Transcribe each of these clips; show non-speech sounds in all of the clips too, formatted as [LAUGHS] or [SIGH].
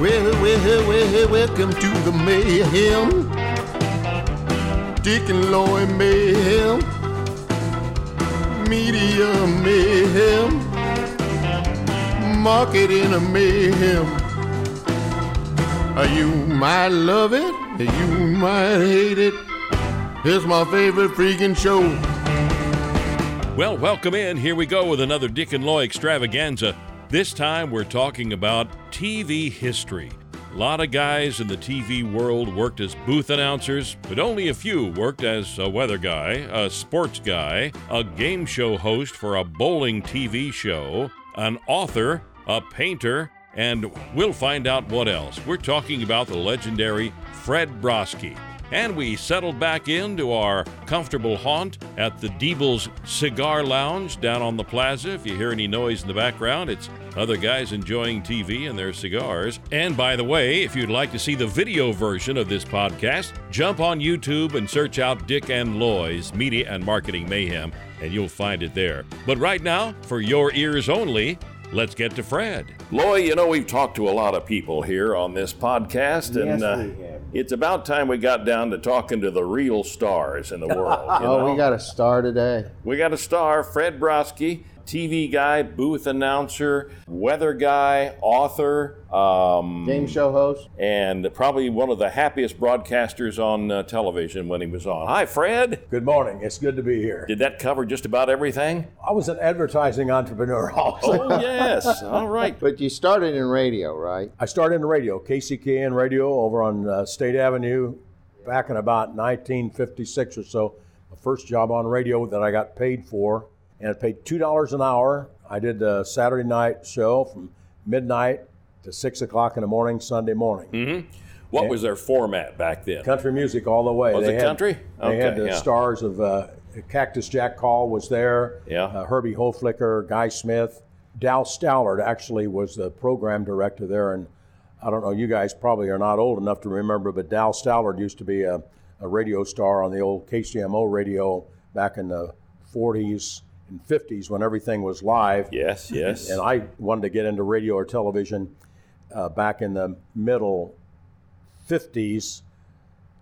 Well, well, well, welcome to the mayhem. Dick and Loy mayhem. Media mayhem. Marketing a mayhem. You might love it, you might hate it. It's my favorite freaking show. Well, welcome in. Here we go with another Dick and Loy extravaganza. This time we're talking about TV history. A lot of guys in the TV world worked as booth announcers, but only a few worked as a weather guy, a sports guy, a game show host for a bowling TV show, an author, a painter, and we'll find out what else. We're talking about the legendary Fred Broski. And we settled back into our comfortable haunt at the Diebel's Cigar Lounge down on the plaza. If you hear any noise in the background, it's other guys enjoying TV and their cigars. And by the way, if you'd like to see the video version of this podcast, jump on YouTube and search out Dick and Loy's Media and Marketing Mayhem, and you'll find it there. But right now, for your ears only, let's get to Fred. Loy, you know, we've talked to a lot of people here on this podcast, and uh, we have. It's about time we got down to talking to the real stars in the world. you [LAUGHS] Oh, know? we got a star today. We got a star, Fred Broski, TV guy, booth announcer, weather guy, author, um, Game show host. and probably one of the happiest broadcasters on uh, television when he was on. Hi, Fred. Good morning. It's good to be here. Did that cover just about everything? I was an advertising entrepreneur [LAUGHS] also. Oh, yes. All right. But you started in radio, right? I started in radio, KCKN Radio over on uh, State Avenue back in about 1956 or so. My first job on radio that I got paid for, and it paid $2 an hour. I did a Saturday night show from midnight to 6 o'clock in the morning, Sunday morning. What was their format back then? Country music all the way. Was They it had- country? They had the yeah. stars of uh, Cactus Jack Call was there. Yeah. Uh, Herbie Hoflicker, Guy Smith, Dal Stallard actually was the program director there, and I don't know, you guys probably are not old enough to remember, but Dal Stallard used to be a, a radio star on the old KCMO radio back in the 40s and 50s when everything was live. Yes, yes. And I wanted to get into radio or television uh, back in the middle 50s.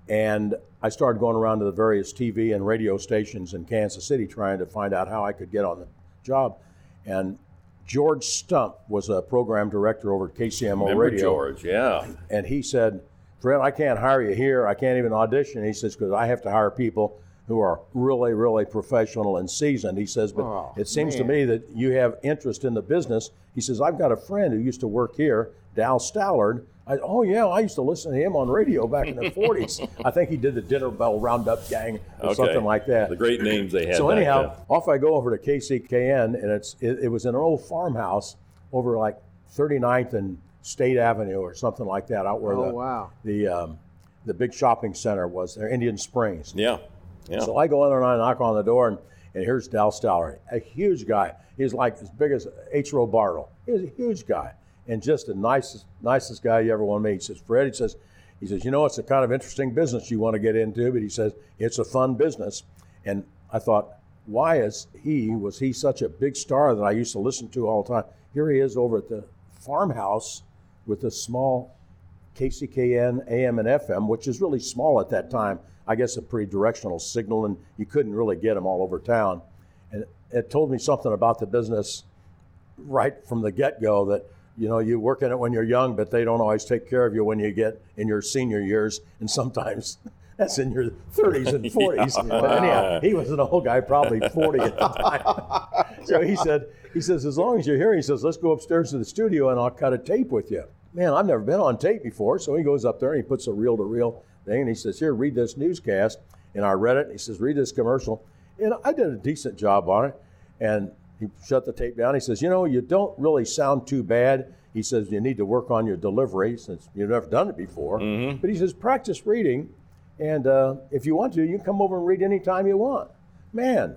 And I started going around to the various TV and radio stations in Kansas City trying to find out how I could get on the job. And George Stump was a program director over at KCMO Remember Radio George? Yeah. and he said, Fred, I can't hire you here. I can't even audition. He says, because I have to hire people who are really, really professional and seasoned. He says, but Oh, it seems to me that you have interest in the business. He says, I've got a friend who used to work here, Dal Stallard. I, oh, yeah, I used to listen to him on radio back in the [LAUGHS] 40s. I think he did the Dinner Bell Roundup Gang or Okay. something like that. The great names they had. So anyhow, then. off I go over to KCKN, and it's it, it was in an old farmhouse over like 39th and State Avenue or something like that, out where Oh, the wow. the um, the big shopping center was there, Indian Springs. Yeah. Yeah. So I go in and I knock on the door, and, and here's Dal Stallard, a huge guy. He's like as big as H. Roe Bartle. He's a huge guy, and just the nicest nicest guy you ever want to meet. He says, Fred, he says, he says, you know, it's a kind of interesting business you want to get into, but he says it's a fun business. And I thought, why is he was he such a big star that I used to listen to all the time? Here he is over at the farmhouse with a small KCKN AM and FM, which is really small at that time. I guess a pretty directional signal, and you couldn't really get them all over town. And it told me something about the business right from the get go that you know you work in it when you're young, but they don't always take care of you when you get in your senior years, and sometimes [LAUGHS] that's in your 30s and [LAUGHS] 40s. But anyhow, he was an old guy, probably 40 at the time. [LAUGHS] so he said, he says, as long as you're here, he says, let's go upstairs to the studio and I'll cut a tape with you. Man, I've never been on tape before. So he goes up there and he puts a reel to reel thing and he says, here, read this newscast. And I read it. He says, read this commercial. And I did a decent job on it. And he shut the tape down. He says, you know, you don't really sound too bad. He says, you need to work on your delivery since you've never done it before. But he says, practice reading. And uh, if you want to, you can come over and read anytime you want. Man,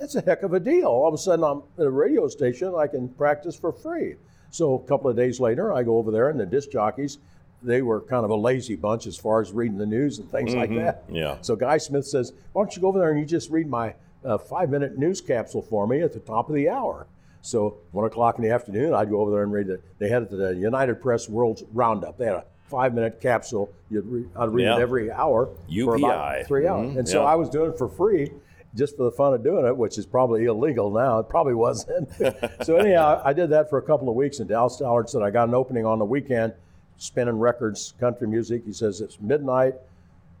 that's a heck of a deal. All of a sudden, I'm at a radio station, I can practice for free. So a couple of days later, I go over there, and the disc jockeys, they were kind of a lazy bunch as far as reading the news and things like that. Yeah. So Guy Smith says, "Why don't you go over there and you just read my uh, five-minute news capsule for me at the top of the hour?" So one o'clock in the afternoon, I'd go over there and read the. They had it the United Press World Roundup. They had a five-minute capsule. You'd read, I'd read Yeah. it every hour for UPI. about three hours, and so yeah. I was doing it for free. Just for the fun of doing it, which is probably illegal now. It probably wasn't. [LAUGHS] so anyhow, I did that for a couple of weeks, and Dallas Stallard said I got an opening on the weekend, spinning records, country music. He says it's midnight,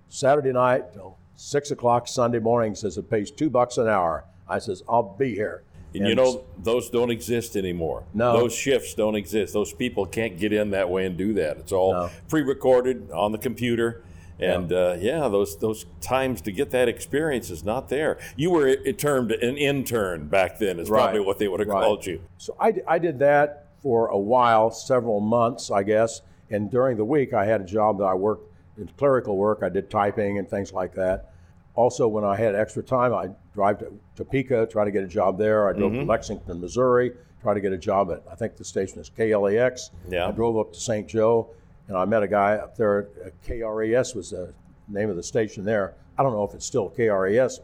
Saturday night till six o'clock Sunday morning. He says it pays two bucks an hour. I says I'll be here. And you know, those don't exist anymore. No. Those shifts don't exist. Those people can't get in that way and do that. It's all No. pre-recorded on the computer. And uh, yeah, those those times to get that experience is not there. You were it termed an intern back then. Is probably what they would have Right. called you. So I, I did that for a while, several months, I guess. And during the week, I had a job that I worked in clerical work. I did typing and things like that. Also, when I had extra time, I'd drive to Topeka, try to get a job there. I drove to Lexington, Missouri, try to get a job at, I think the station is KLAX. Yeah. I drove up to St. Joe, and I met a guy up there KRAS was the name of the station there. I don't know if it's still KRAS.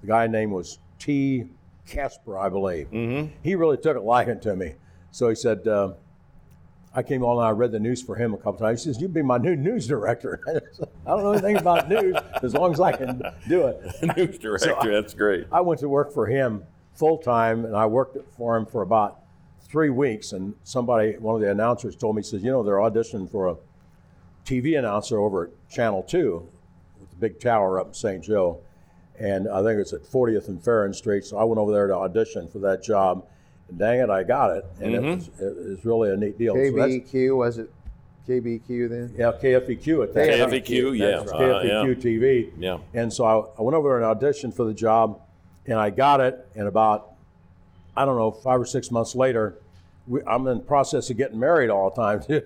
The guy's name was T. Casper, I believe. Mm-hmm. He really took a liking to me. So he said, uh, I came on and I read the news for him a couple times. He says, You'd be my new news director. [LAUGHS] I don't know anything about news as long as I can do it. [LAUGHS] News director. that's great. I went to work for him full time, and I worked for him for about three weeks. And somebody, one of the announcers, told me, he says, "You know, they're auditioning for a TV announcer over at Channel Two, with the big tower up in St. Joe, and I think it's at 40th and Faraon Street." So I went over there to audition for that job, and dang it, I got it, and it, was, it was really a neat deal. So was it KBQ then? yeah, KFEQ at that time. KFEQ, yeah, That's uh, KFEQ yeah. TV. Yeah. And so I, I went over there and auditioned for the job, and I got it. And about, I don't know, five or six months later, we, I'm in the process of getting married all the time [LAUGHS] too.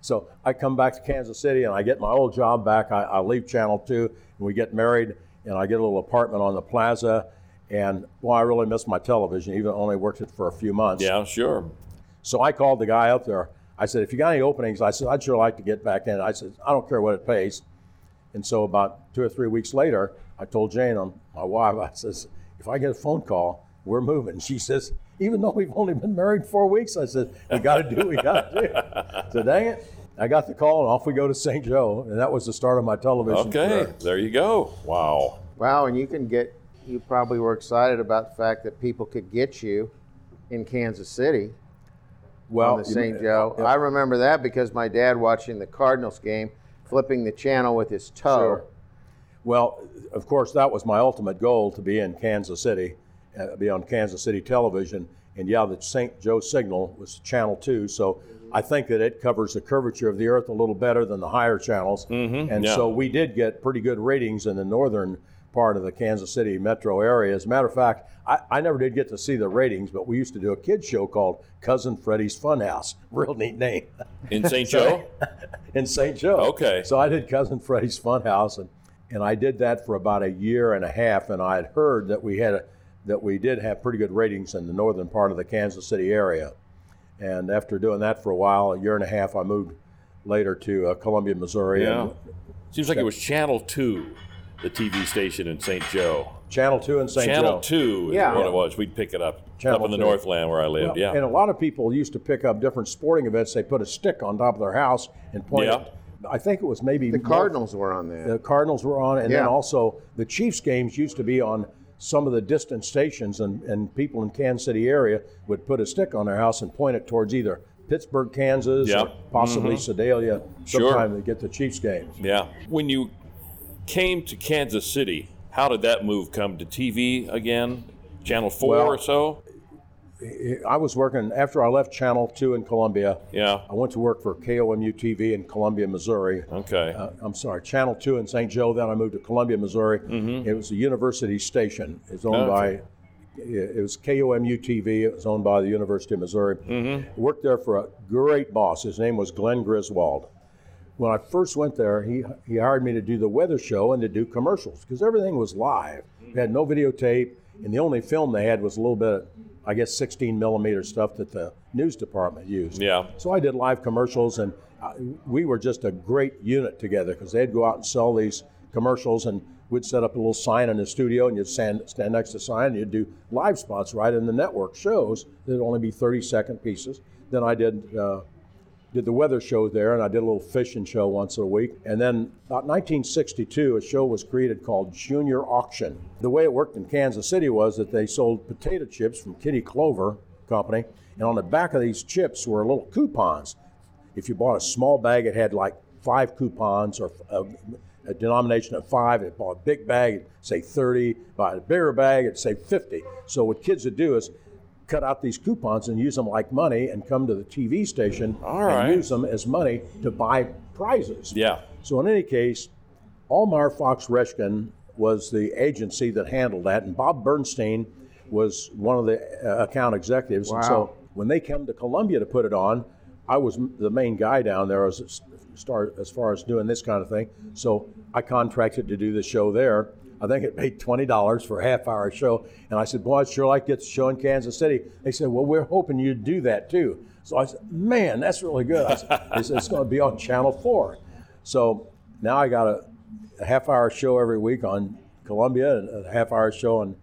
So I come back to Kansas City and I get my old job back. I, I leave Channel 2 and we get married, and I get a little apartment on the plaza. And well, I really miss my television, even though I only worked it for a few months. Yeah, sure. So I called the guy up there. I said, if you got any openings, I said, I'd sure like to get back in. I said, I don't care what it pays. And so about two or three weeks later, I told Jane, um, my wife, I says, if I get a phone call, we're moving. She says, even though we've only been married four weeks, I said, we got to do what we got to do. So dang it. I got the call and off we go to St. Joe. And that was the start of my television Okay, career. there you go. Wow. Wow, and you can get, you probably were excited about the fact that people could get you in Kansas City on the you- St. Joe. I remember that because my dad watching the Cardinals game, flipping the channel with his toe. Sure. Well, of course, that was my ultimate goal to be in Kansas City, Uh, be on Kansas City television. And yeah, the St. Joe signal was Channel 2. So I think that it covers the curvature of the earth a little better than the higher channels. Mm-hmm. and yeah. so we did get pretty good ratings in the northern part of the Kansas City metro area. As a matter of fact, I, I never did get to see the ratings, but we used to do a kids show called Cousin Freddie's Funhouse. [LAUGHS] Real neat name. In St. [LAUGHS] Joe? [LAUGHS] in St. Joe. Okay. So I did Cousin Freddie's Funhouse, and and I did that for about a year and a half. And I had heard that we had a, that we did have pretty good ratings in the northern part of the Kansas City area. And after doing that for a while, a year and a half, I moved later to uh, Columbia, Missouri. Yeah. And Seems like it was Channel 2, the TV station in St. Joe. Channel Two in St. Joe. Channel Joe. 2 is Yeah. what it was. We'd pick it up Channel up in the 2. Northland where I lived. Well, yeah. And a lot of people used to pick up different sporting events. They put a stick on top of their house and point Yeah. it. I think it was maybe The more- Cardinals were on there. the Cardinals were on, and then also the Chiefs games used to be on some of the distant stations, and, and people in Kansas City area would put a stick on their house and point it towards either Pittsburgh, Kansas, Yeah. or possibly mm-hmm. Sedalia Sure. sometime to get the Chiefs games. yeah. When you came to Kansas City, how did that move come to TV again? Channel 4 Well- or so? I was working after I left Channel 2 in Columbia. Yeah. I went to work for KOMU TV in Columbia, Missouri. Okay. Uh, I'm sorry, Channel 2 in St. Joe. Then I moved to Columbia, Missouri. It was a university station. It was owned Mm-hmm. Okay. by, it was KOMU TV. It was owned by the University of Missouri. Mm-hmm. Worked there for a great boss. His name was Glenn Griswold. When I first went there, he, he hired me to do the weather show and to do commercials because everything was live. We had no videotape, and the only film they had was a little bit of, I guess, 16 millimeter stuff that the news department used. Yeah. So I did live commercials, and uh, we were just a great unit together because they'd go out and sell these commercials, and we'd set up a little sign in the studio and you'd stand, stand next to the sign and you'd do live spots right in the network shows. There'd only be 30 second pieces. Then I did uh, did the weather show there, and I did a little fishing show once a week. And then about 1962, a show was created called Junior Auction. The way it worked in Kansas City was that they sold potato chips from Kitty Clover Company, and on the back of these chips were little coupons. If you bought a small bag, it had like five coupons or a, a denomination of five. If you bought a big bag, it'd say 30. Buy a bigger bag, it'd say 50. So what kids would do is cut out these coupons and use them like money and come to the TV station All right. and use them as money to buy prizes. Yeah. So in any case, Almar Fox Reshkin was the agency that handled that, and Bob Bernstein was one of the uh, account executives. And Wow. so when they came to Columbia to put it on, I was the main guy down there as as far as doing this kind of thing. So I contracted to do the show there. I think it twenty dollars for a half hour show, and I said, "Boy, I'd sure like to get the show in Kansas City." They said, "Well, we're hoping you'd do that too." So I said, "Man, that's really good." I said, said, "It's going to be on Channel 4. So now I got a, a half hour show every week on Columbia and a half hour show on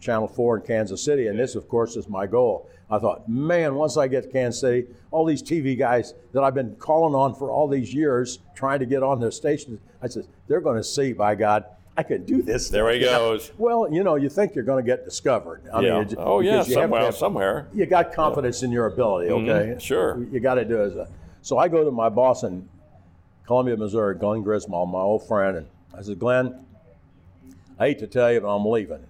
Channel 4 in Kansas City. And this, of course, is my goal. I thought, man, once I get to Kansas City, all these TV guys that I've been calling on for all these years, trying to get on their stations, I said, they're going to see, by God, I can do this. There he goes. Well, you know, you think you're going to get discovered. I yeah. you- oh, yeah. because you have to Somewhere. have- somewhere. you got confidence in your ability, okay? Mhm, sure. You got to do it. So I go to my boss in Columbia, Missouri, Glenn Griswold, my old friend, and I said, Glenn, I hate to tell you, but I'm leaving.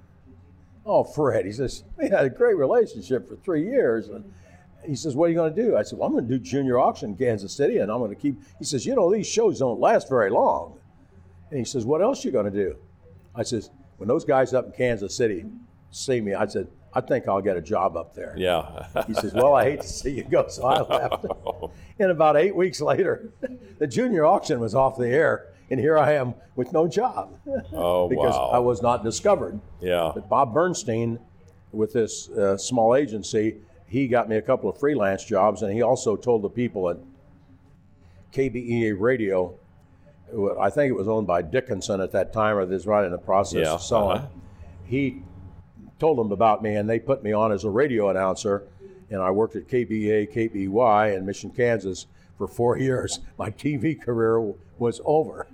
Oh, Fred, he says, we had a great relationship for three years. And he says, what are you going to do? I said, well, I'm going to do junior auction in Kansas City, and I'm going to keep, he says, you know, these shows don't last very long. And he says, what else you going to do? I says, when those guys up in Kansas City see me, I said, I think I'll get a job up there. Yeah. He says, Well, I hate to see you go. So I [LAUGHS] left. and about eight weeks later, [LAUGHS] the junior auction was off the air. And here I am with no job oh, [LAUGHS] because wow. I was not discovered. yeah. But Bob Bernstein, with this uh, small agency, he got me a couple of freelance jobs. And he also told the people at KBEA Radio, I think it was owned by Dickinson at that time, or this right in the process Yeah, of selling. uh-huh. He told them about me, and they put me on as a radio announcer. And I worked at KBA, KBY in Mission, Kansas for four [LAUGHS] years. My TV career was over.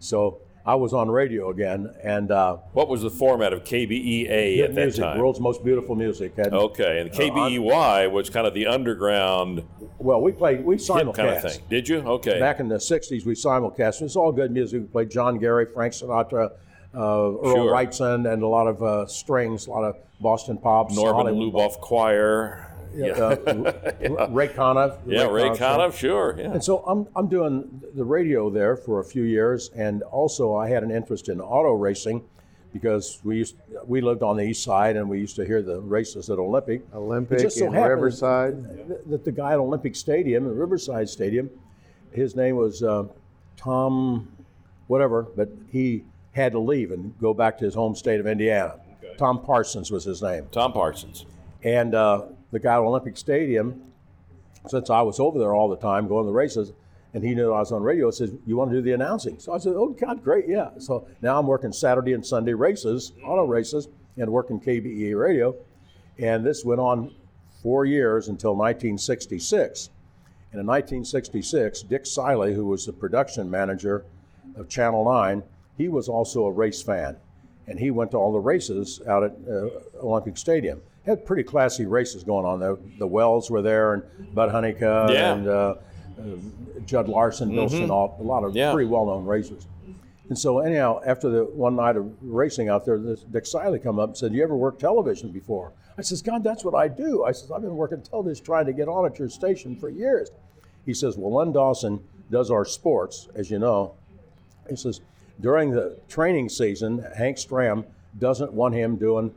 So I was on radio again, and uh, What was the format of KBEA at that music, time? world's most beautiful music. And, Okay, and KBEY was kind of the underground Well, we played, we simulcast. kind of thing. Did you? Okay. Back in the 60s, we simulcast. It was all good music. We played John Gary, Frank Sinatra, uh, Earl Sure. Wrightson, and a lot of uh, strings, a lot of Boston pops. Norman Hollywood Luboff Choir. Yeah, uh, [LAUGHS] Ray Conniff. yeah Ray Conniff. Conniff, sure. Yeah. And so I'm, I'm doing the radio there for a few years, and also I had an interest in auto racing because we used we lived on the east side and we used to hear the races at Olympic. Olympic It just so in Riverside. th- That the guy at Olympic Stadium, at Riverside Stadium, his name was uh, Tom, whatever, but he had to leave and go back to his home state of Indiana. Tom Parsons was his name. Tom Parsons. And uh, the guy at Olympic Stadium, since I was over there all the time going to the races, and he knew I was on radio, says, You want to do the announcing? So I said, Oh, God, great, yeah. So now I'm working Saturday and Sunday races, auto races, and working KBEA radio. And this went on four years until 1966. And in 1966, Dick Siley, who was the production manager of Channel 9, he was also a race fan. And he went to all the races out at uh, Olympic Stadium. Had pretty classy races going on. The, the Wells were there, and Bud Honeycutt, Yeah. and uh, uh, Jud Larson, Bill Chenault, a lot of Yeah. pretty well known racers. And so, anyhow, after the one night of racing out there, this Dick Siley come up and said, "You ever worked television before?" I says, "God, that's what I do." I says, "I've been working television, trying to get on at your station for years." He says, "Well, Len Dawson does our sports, as you know." He says, "During the training season, Hank Stram doesn't want him doing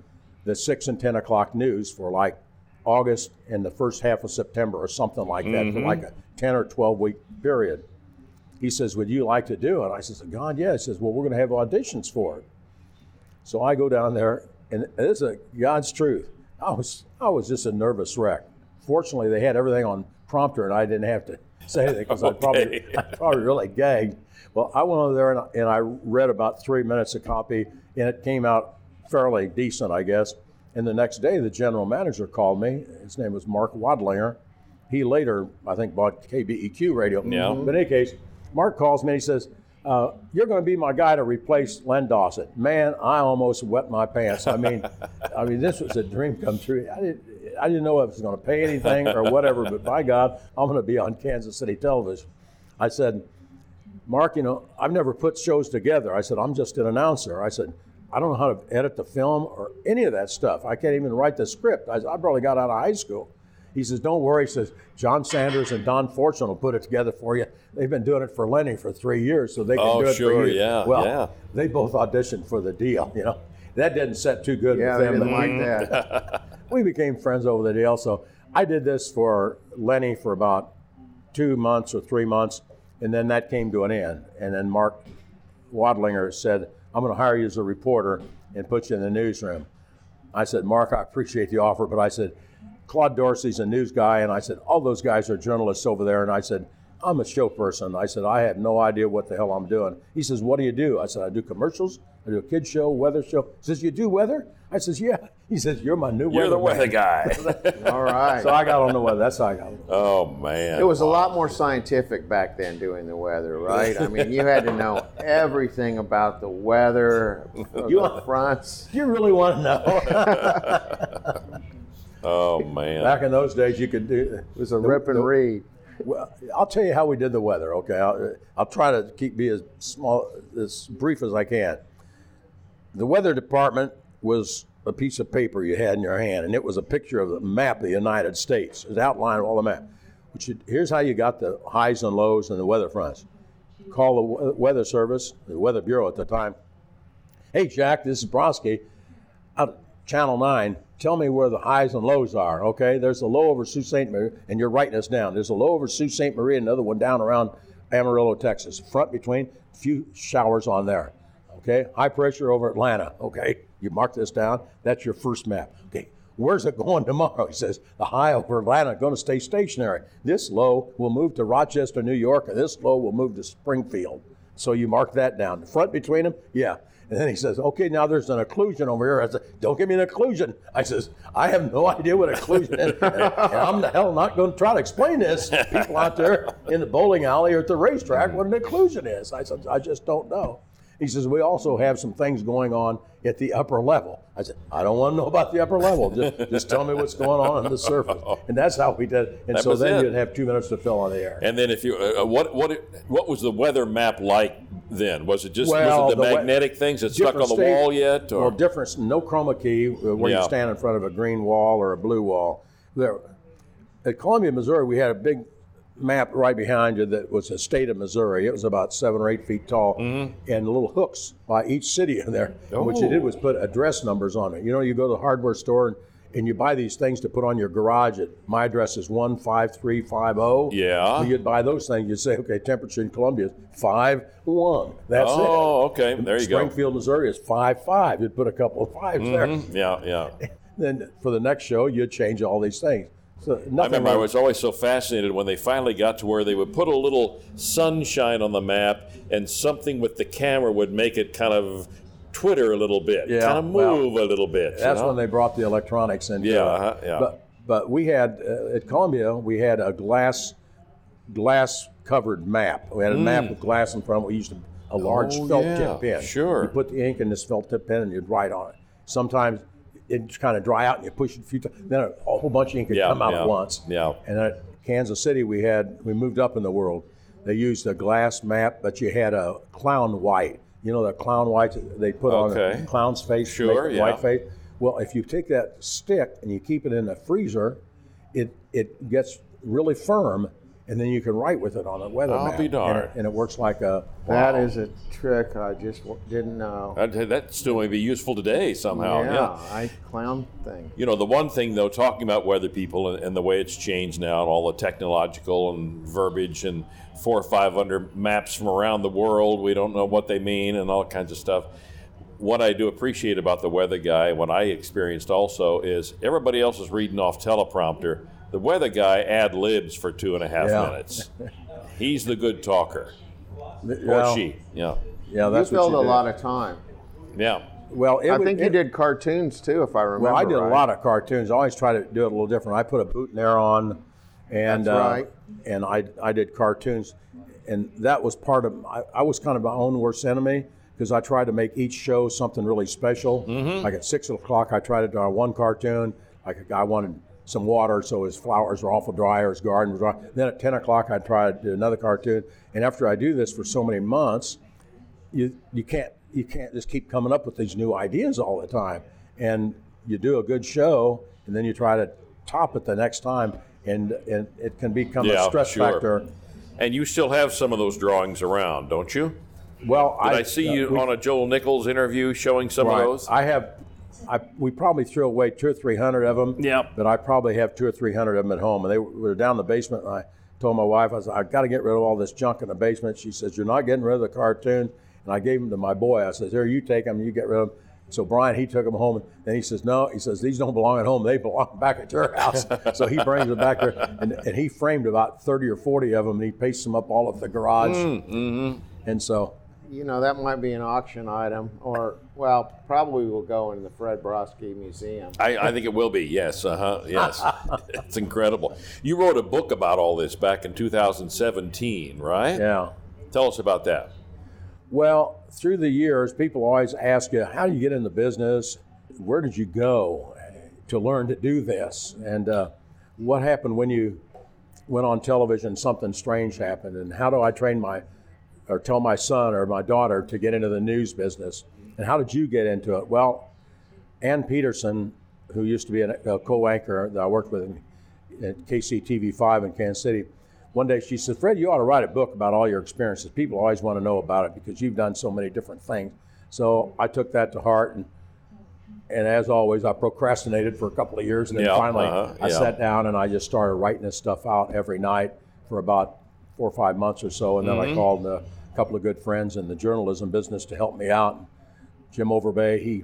the six and ten o'clock news for like August and the first half of September or something like that, for like mm-hmm. a ten or twelve week period." He says, Would you like to do it? I says, God, yeah. He says, Well, we're going to have auditions for it. So I go down there, and this is a God's truth. I was, I was just a nervous wreck. Fortunately, they had everything on prompter, and I didn't have to say anything because I probably [LAUGHS] I probably really gagged. Well, I went over there and, I- and I read about three minutes a copy, and it came out fairly decent, I guess. And the next day, the general manager called me. His name was Mark Wodlinger. He later, I think, bought KBEQ radio. Yeah. But in any case, Mark calls me and he says, uh, "You're going to be my guy to replace Len Dawson." Man, I almost wet my pants. I mean, [LAUGHS] I mean, this was a dream come true. I didn't, I didn't know if it was going to pay anything or whatever, but by God, I'm going to be on Kansas City television. I said, Mark, you know, I've never put shows together. I said, I'm just an announcer. I said, I don't know how to edit the film or any of that stuff. I can't even write the script. I, I barely got out of high school. He says, Don't worry. He says, John Sanders and Don Fortune will put it together for you. They've been doing it for Lenny for three years, so they can Oh, do it sure, for you. yeah, well, yeah. they both auditioned for the deal, you know. That didn't set too good Yeah, with they them. didn't like that. [LAUGHS] we became friends over the deal. So I did this for Lenny for about two months or three months, and then that came to an end. And then Mark Wodlinger said, I'm going to hire you as a reporter and put you in the newsroom. I said, Mark, I appreciate the offer, but I said, Claude Dorsey's a news guy, and I said, all those guys are journalists over there. And I said, I'm a show person. I said, I have no idea what the hell I'm doing. He says, What do you do? I said, I do commercials, I do a kid show, weather show. He says, You do weather? I says, Yeah. He says, You're my new You're the weather weather guy. [LAUGHS] [LAUGHS] All right. so I got on the weather. That's how I got on. oh man. It was a lot more scientific back then doing the weather, right? I mean, you had to know everything about the weather, [LAUGHS] You- the fronts. Do you really want to know? Oh man. Back in those days, you could do. It was a rip and read. Well, I'll tell you how we did the weather. Okay, I'll, I'll try to keep be as small, as brief as I can. The weather department was a piece of paper you had in your hand, and it was a picture of the map of the United States. It was outline of all the map. Which here's how you got the highs and lows and the weather fronts. Call the weather service, the weather bureau at the time. Hey Jack, this is Broski. out Channel 9, tell me where the highs and lows are, okay? There's a low over Sault Ste. Marie, and you're writing this down. There's a low over Sault Ste. Marie, and another one down around Amarillo, Texas. Front between, few showers on there, okay? High pressure over Atlanta, okay? You mark this down. That's your first map. Okay, where's it going [LAUGHS] tomorrow? He says, the high over Atlanta going to stay stationary. This low will move to Rochester, New York, and this low will move to Springfield. So you mark that down. The front between them, yeah. And then he says, okay, now there's an occlusion over here. I said, don't give me an occlusion. I says, I have no idea what occlusion is. And, and I'm the hell not going to try to explain this. People out there in the bowling alley or at the racetrack what an occlusion is. I said, I just don't know. He says, we also have some things going on at the upper level. I said, I don't want to know about the upper level. Just, just tell me what's going on on the surface. And that's how we did. it. And That so then it. you'd have two minutes to fill on the air. And then if you uh, uh, what what what was the weather map like then? Was it just Well, was it the, the we- magnetic things that stuck on the state- wall yet? Or Well, difference, no chroma key uh, where Yeah. you stand in front of a green wall or a blue wall. There, at Columbia, Missouri, we had a big map right behind you that was the state of Missouri. It was about seven or eight feet tall, Mm-hmm. and little hooks by each city in there. And What you did Oh. was put address numbers on it. You know, you go to the hardware store and, and you buy these things to put on your garage. At my address is one five three five zero. Yeah. you'd buy those things. You'd say, okay, temperature in Columbia is five one. That's it. oh, okay, there you go. Springfield, Missouri is five five. You'd put a couple of 5s Mhm. Yeah, yeah. there. [LAUGHS] Then for the next show, you'd change all these things. So nothing. I remember I was always so fascinated when they finally got to where they would put a little sunshine on the map and something with the camera would make it kind of twitter a little bit, Yeah, kind of move a little bit. you That's know? when they brought the electronics in. Yeah, uh-huh, yeah. But but we had uh, at Columbia we had a glass glass covered map. We had a map with glass in front. We used a, a large Mm. Oh, felt yeah, tip pen. sure. You put the ink in this felt tip pen and you'd write on it. Sometimes it'd kind of dry out and you push it a few times. Then a whole bunch of ink would Yeah, come out yeah, at once. yeah. And at Kansas City, we had we moved up in the world. They used a glass map, but you had a clown white. You know the clown white they put Okay. on a clown's face, Sure, yeah. white face. Well, if you take that stick and you keep it in the freezer, it it gets really firm, and then you can write with it on a weather I'll map. be and darned. it, and it works like a. That Wow. is a trick I just w- didn't know. That, that still may be useful today somehow. yeah, yeah. I clown thing. You know, the one thing though, talking about weather people and, and the way it's changed now, and all the technological and verbiage and four or five hundred maps from around the world, we don't know what they mean and all kinds of stuff. What I do appreciate about the weather guy, what I experienced also, is everybody else is reading off teleprompter. The weather guy ad libs for two and a half Yeah. minutes. He's the good talker. Or Well, she. Yeah. Yeah, You that's what filled you a do. lot of time. Yeah. Well, it I would- think you did cartoons too, if I remember. Well, I did right. a lot of cartoons. I always try to do it a little different. I put a boutonniere on, and That's uh, right. and I I did cartoons, and that was part of. I, I was kind of my own worst enemy because I tried to make each show something really special. Mm-hmm. Like at six o'clock, I tried to draw one cartoon. Like a guy wanted some water, so his flowers were awful dry or his garden was dry. Then at ten o'clock, I tried to do another cartoon. And after I do this for so many months, you you can't you can't just keep coming up with these new ideas all the time. And you do a good show, and then you try to top it the next time, and and it can become Yeah, a stress sure. factor. And you still have some of those drawings around, don't you? Well, Did I, see uh, you we- on a Joel Nichols interview showing some right. of those? I have. I, we probably threw away two or three hundred of them. Yep. But I probably have two or three hundred of them at home, and they were down in the basement. And I told my wife, I said, I got to get rid of all this junk in the basement. She says, You're not getting rid of the cartoon. And I gave them to my boy. I said, Here, you take them. You get rid of them. So Brian, he took them home, and he says, "No," he says, "These don't belong at home. They belong [LAUGHS] back at your house." so he brings them back there, and, and he framed about thirty or forty of them, and he pastes them up all over the garage. Mm, mm-hmm. And so, You know, that might be an auction item, or well, probably will go in the Fred Broski Museum. I, I think it will be. Yes. Uh huh. Yes. [LAUGHS] it's incredible. You wrote a book about all this back in 2017, right? yeah. Tell us about that. Well, through the years, people always ask you, how do you get in the business? Where did you go to learn to do this? And uh, what happened when you went on television, something strange happened? And how do I train my, or tell my son or my daughter to get into the news business? And how did you get into it? Well, Ann Peterson, who used to be a, a co-anchor that I worked with in, at KCTV5 in Kansas City, one day she said, Fred, you ought to write a book about all your experiences. People always want to know about it because you've done so many different things. So I took that to heart, and and as always, I procrastinated for a couple of years, and then Yeah, finally uh-huh, I yeah. sat down and I just started writing this stuff out every night for about four or five months or so, and then Mm-hmm. I called a couple of good friends in the journalism business to help me out. Jim Overbay, he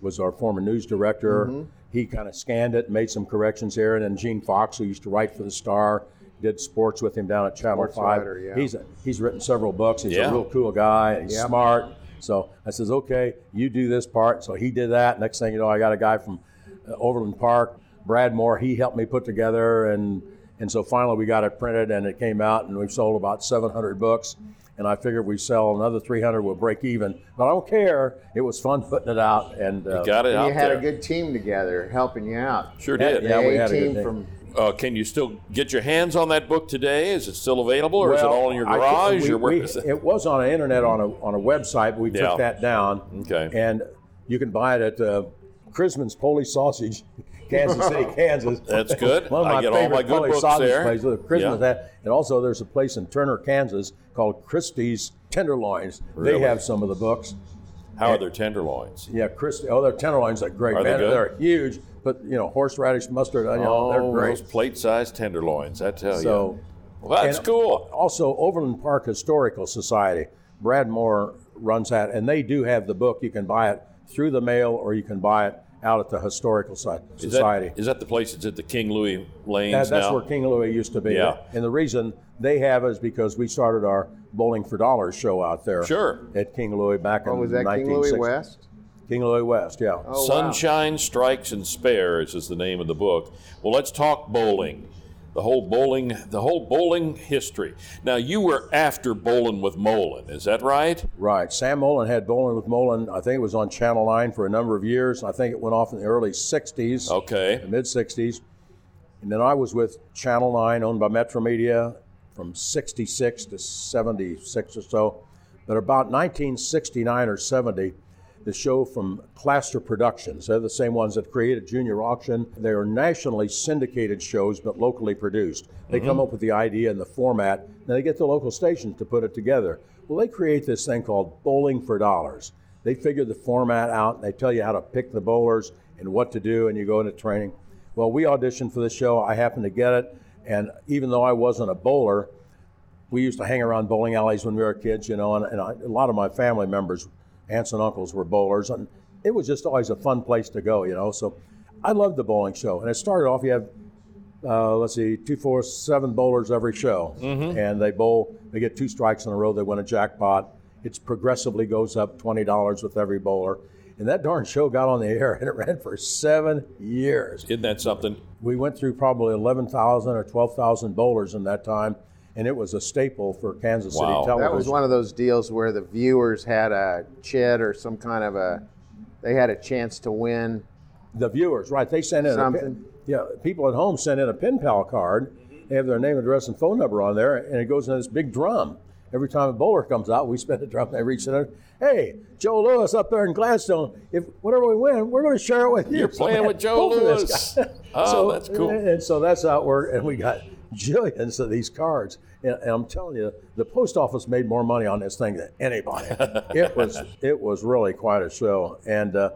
was our former news director. Mm-hmm. He kind of scanned it, made some corrections here, and then Gene Fox, who used to write for the Star, did sports with him down at Channel Sports Five. writer, yeah. He's a, he's written several books. He's Yeah. a real cool guy. He's Yep. smart. So I says, okay, you do this part. So he did that. Next thing you know, I got a guy from uh, Overland Park, Brad Moore. He helped me put together, and and so finally we got it printed, and it came out, and we've sold about 700 books. And I figured we sell another 300, we'll break even. But I don't care. It was fun putting it out, and uh, Got it And out you had there. a good team together helping you out. Sure Yeah, did. yeah. we had a good team team. from Uh, can you still get your hands on that book today? Is it still available, or is it all in your I- garage, we- or where we- is it? It was on the internet on a on a website, but we Yeah. took that down. Okay. And you can buy it at uh, Krizman's Polish Sausage, Kansas City, [LAUGHS] Kansas. That's good. One of I my get all favorite my good Polish books sausage there. places. Krizman's Yeah. that, and also there's a place in Turner, Kansas called Christie's Tenderloins. Really? They have some of the books. How are their tenderloins? Yeah, Christie. Oh, their tenderloins are great. Are they man. good? They're huge, but you know, horseradish, mustard, onion, oh, they're great. those plate-sized tenderloins. I tell So. you. Well, that's and cool. Also, Overland Park Historical Society, Brad Moore runs that, and they do have the book. You can buy it through the mail, or you can buy it out at the Historical Soci- Is Society. that, is that the place that's at the King Louis Lanes That- that's now? where King Louis used to be. Yeah. And the reason they have is because we started our Bowling for Dollars show out there. Sure. At King Louis back what in oh, was that? King Louis West. King Louis West, yeah. Oh, wow. Sunshine Strikes and Spares is the name of the book. Well, let's talk bowling. The whole bowling, the whole bowling history. Now, you were after bowling with Molen, is that right? Right. Sam Molen had Bowling with Molen. I think it was on Channel 9 for a number of years. I think it went off in the early 60s. Okay. the mid 60s. And then I was with Channel 9, owned by Metromedia, from 66 to 76 or so. But about 1969 or 70, the show from Claster Productions, they're the same ones that created Junior Auction. They are nationally syndicated shows, but locally produced. They come mm-hmm. up with the idea and the format, and they get the local stations to put it together. Well, they create this thing called Bowling for Dollars. They figure the format out, and they tell you how to pick the bowlers and what to do, and you go into training. Well, we auditioned for the show. I happened to get it, and even though I wasn't a bowler, we used to hang around bowling alleys when we were kids, you know, and, and I, a lot of my family members, aunts and uncles, were bowlers, and it was just always a fun place to go, you know. So I loved the bowling show, and it started off. You have uh, let's see, two, four, seven bowlers every show, and they bowl. They get two strikes in a row. They win a jackpot. It progressively goes up twenty dollars with every bowler, and that darn show got on the air and it ran for seven years. Isn't that something? We went through probably eleven thousand or twelve thousand bowlers in that time, and it was a staple for Kansas City Wow. That television. That was one of those deals where the viewers had a chit or some kind of a, they had a chance to win. the viewers, right? They sent in Something. pin, yeah. People at home send in a pin pal card. They have their name, address, and phone number on there, and it goes in this big drum. Every time a bowler comes out, we [LAUGHS] spin the drum. They reach in. Hey, Joe Lewis up there in Gladstone. If whatever we win, we're going to share it with you. You're playing man, with [LAUGHS] Joe both of this Lewis. guy. [LAUGHS] Oh, that's cool. And, and so that's how it worked. And we got jillions of these cards. And, and I'm telling you, the post office made more money on this thing than anybody. [LAUGHS] it was it was really quite a show. And uh,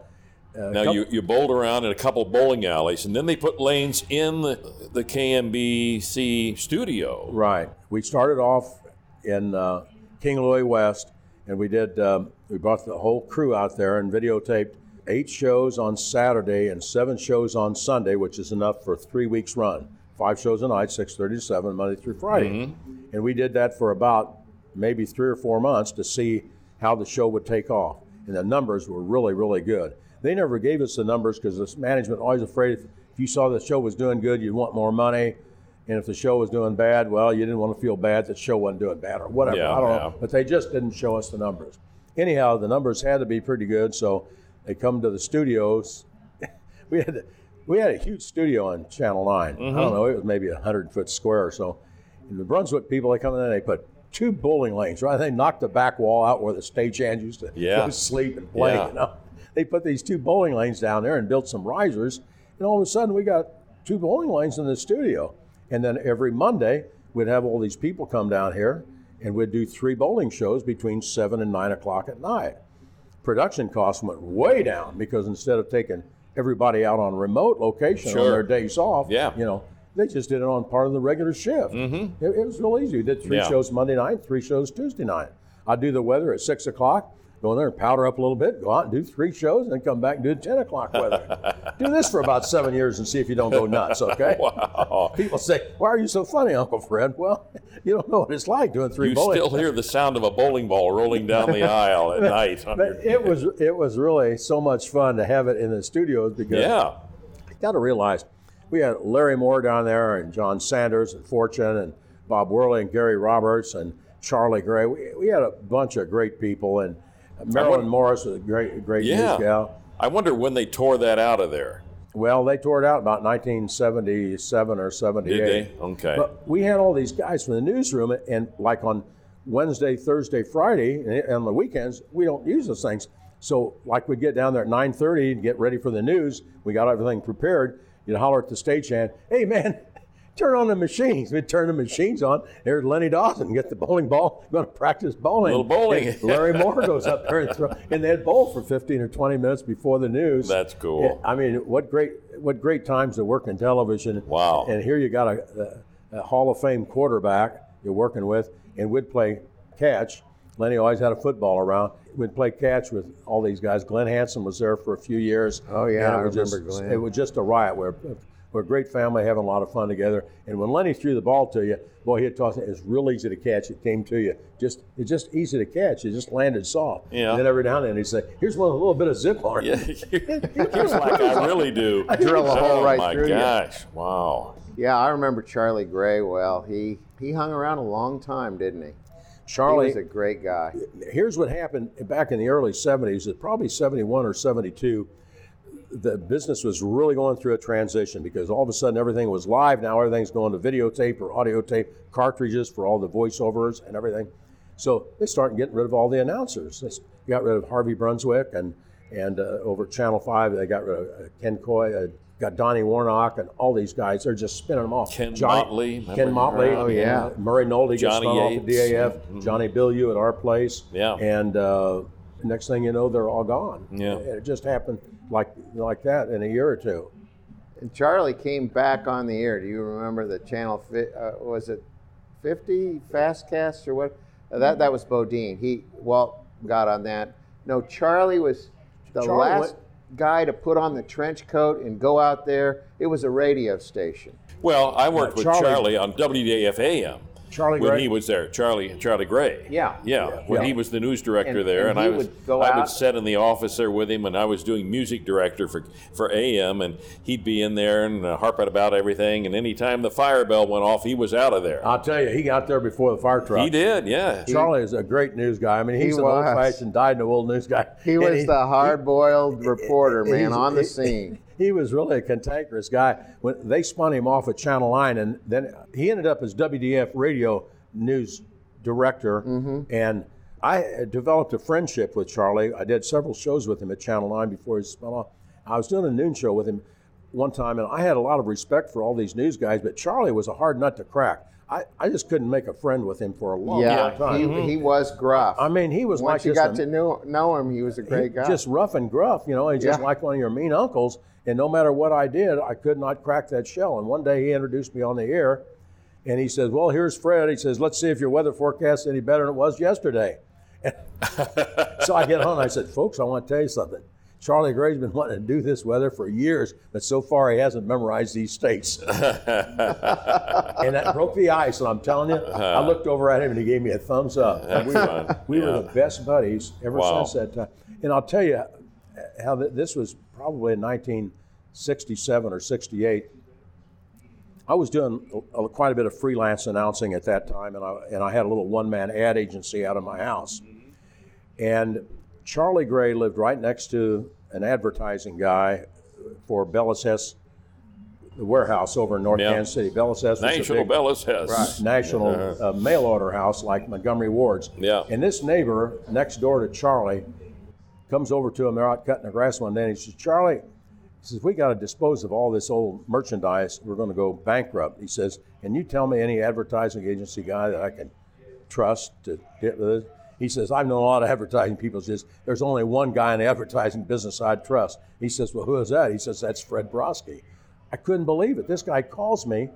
uh, Now couple- you, you bowled around in a couple bowling alleys, and then they put lanes in the, the KMBC studio. Right. We started off in uh, King Louis West, and we did. Um, we brought the whole crew out there and videotaped eight shows on Saturday and seven shows on Sunday, which is enough for a three weeks run. Five shows a night, six thirty to seven, Monday through Friday, mm-hmm. and we did that for about maybe three or four months to see how the show would take off, and the numbers were really, really good. They never gave us the numbers because the management always afraid if, if you saw the show was doing good, you'd want more money. And if the show was doing bad, well, you didn't want to feel bad that the show wasn't doing bad or whatever. Yeah, I don't yeah. know. But they just didn't show us the numbers. Anyhow, the numbers had to be pretty good, so they come to the studios. [LAUGHS] we had we had a huge studio on Channel 9 Mm-hmm. I don't know, it was maybe a hundred foot square or so. And the Brunswick people, they come in and they put two bowling lanes, right? They knocked the back wall out where the stagehand used to Yeah. go to sleep and play. Yeah. You know, they put these two bowling lanes down there and built some risers, and all of a sudden we got two bowling lanes in the studio. And then every Monday we'd have all these people come down here, and we'd do three bowling shows between seven and nine o'clock at night. Production costs went way down because instead of taking everybody out on remote location Sure. on their days off, Yeah. you know, they just did it on part of the regular shift. Mm-hmm. It, it was real easy. We did three Yeah. shows Monday night, three shows Tuesday night. I'd do the weather at six o'clock, go in there and powder up a little bit, go out and do three shows, and then come back and do 10 o'clock weather. [LAUGHS] do this for about seven years and see if you don't go nuts, [LAUGHS] okay? Wow. People say, Why are you so funny, Uncle Fred? Well, [LAUGHS] you don't know what it's like doing three You bowling. still hear the sound of a bowling ball rolling down the aisle at night. your- it was it was really so much fun to have it in the studios because yeah. you got to realize we had Larry Moore down there and John Sanders and Fortune and Bob Worley and Gary Roberts and Charlie Gray. We, we had a bunch of great people and Marilyn Morris was a great great Yeah. news gal. I wonder when they tore that out of there. Well, they tore it out about 1977 or 78. Did they? Okay. But we had all these guys from the newsroom, and like on Wednesday, Thursday, Friday, and on the weekends, we don't use those things. So, like we'd get down there at 9:30 and get ready for the news. We got everything prepared. You'd holler at the stagehand, "Hey, man, turn on the machines." We'd turn the machines on. There's Lenny Dawson, get the bowling ball, going to practice bowling. Little bowling. And Larry Moore goes up there and throw, and they'd bowl for 15 or 20 minutes before the news. That's cool. I mean, what great, what great times to work in television. Wow. And here you got a, a, a Hall of Fame quarterback you're working with, and we'd play catch. Lenny always had a football around. We'd play catch with all these guys. Glenn Hansen was there for a few years. Oh, yeah, it I was remember just, Glenn. It was just a riot. We're, we're a great family, having a lot of fun together. And when Lenny threw the ball to you, boy, he'd toss it. It's real easy to catch. It came to you. Just it's just easy to catch. It just landed soft. Yeah. And then every now and then he'd say, "Here's one a little bit of zip on it." Yeah, [LAUGHS] [LAUGHS] just like I really do. [LAUGHS] Drill a hole oh right my through you. gosh! Wow. Yeah, I remember Charlie Gray well. He he hung around a long time, didn't he? Charlie, He was a great guy. here's what happened back in the early 70s, it's probably 71 or 72. The business was really going through a transition because all of a sudden everything was live. Now everything's going to videotape or audio tape cartridges for all the voiceovers and everything. So they started getting rid of all the announcers. They got rid of Harvey Brunswick and and uh, over at Channel 5, they got rid of uh, Ken Coy, uh, got Donnie Warnock, and all these guys. They're just spinning them off. Ken Motley, remember Ken? Motley. Oh, yeah. Murray Nolde gets Johnny spun off at Yates. DAF. Johnny Billieu at our place. Yeah. And uh, next thing you know, they're all gone. Yeah. And it just happened like like that in a year or two. And Charlie came back on the air. Do you remember the channel? fi- Uh, was it 50 Fastcast or what? Uh, that that was Bodine. He Walt got on that. No, Charlie was the Charlie last. went- guy to put on the trench coat and go out there. It was a radio station. Well, I worked with Charlie- Charlie on WDFAM. Charlie when Gray? he was there, Charlie Charlie Gray. Yeah. yeah. When Yeah. he was the news director And- there, and and, I was would go I would out- sit in the office there with him, and I was doing music director for for AM, and he'd be in there and uh, harping about everything. And anytime the fire bell went off, he was out of there. I'll tell you, he got there before the fire truck. he did, yeah. Charlie is a great news guy. I mean, he's He an was. old-fashioned, dyed-in-the-wool news guy. He And was the hard-boiled reporter, man, on the scene. He was really a cantankerous guy. When they spun him off at Channel 9, and then he ended up as WDAF radio news director. Mm-hmm. And I developed a friendship with Charlie. I did several shows with him at Channel 9 before he spun off. I was doing a noon show with him one time, and I had a lot of respect for all these news guys, but Charlie was a hard nut to crack. I, I just couldn't make a friend with him for a long, long Yeah, time. he, he was gruff. I mean, he was Once like you got a- to know, know him, he was a great guy. just rough and gruff, you know. He's just like one of your mean uncles. And no matter what I did, I could not crack that shell. And one day he introduced me on the air, and he says, "Well, here's Fred." He says, "Let's see if your weather forecast any better than it was yesterday." [LAUGHS] so I get on. I said, "Folks, I want to tell you something. Charlie Gray's been wanting to do this weather for years, but so far he hasn't memorized these states." [LAUGHS] and that broke the ice. And I'm telling you, I uh-huh. looked over at him and he gave me a thumbs up. And we, were, we were the best buddies ever Wow. since that time. And I'll tell you how th- this was probably in 1967 or 68. I was doing a, a- quite a bit of freelance announcing at that time, and I, and I had a little one man ad agency out of my house. And Charlie Gray lived right next to an advertising guy for Bellas Hess, the warehouse over in North Yeah. Kansas City. Bellas Hess National Bellas Hess. national uh, mail order house like Montgomery Ward's. Yeah. And this neighbor next door to Charlie comes over to him. They're out cutting the grass one day, and he says, "Charlie," he says, "we got to dispose of all this old merchandise. We're going to go bankrupt." He says, "Can you tell me any advertising agency guy that I can trust to get with it?" He says, "I've known a lot of advertising people. Says there's only one guy in the advertising business I'd trust." He says, "Well, who is that?" He says, "That's Fred Broski." I couldn't believe it. This guy calls me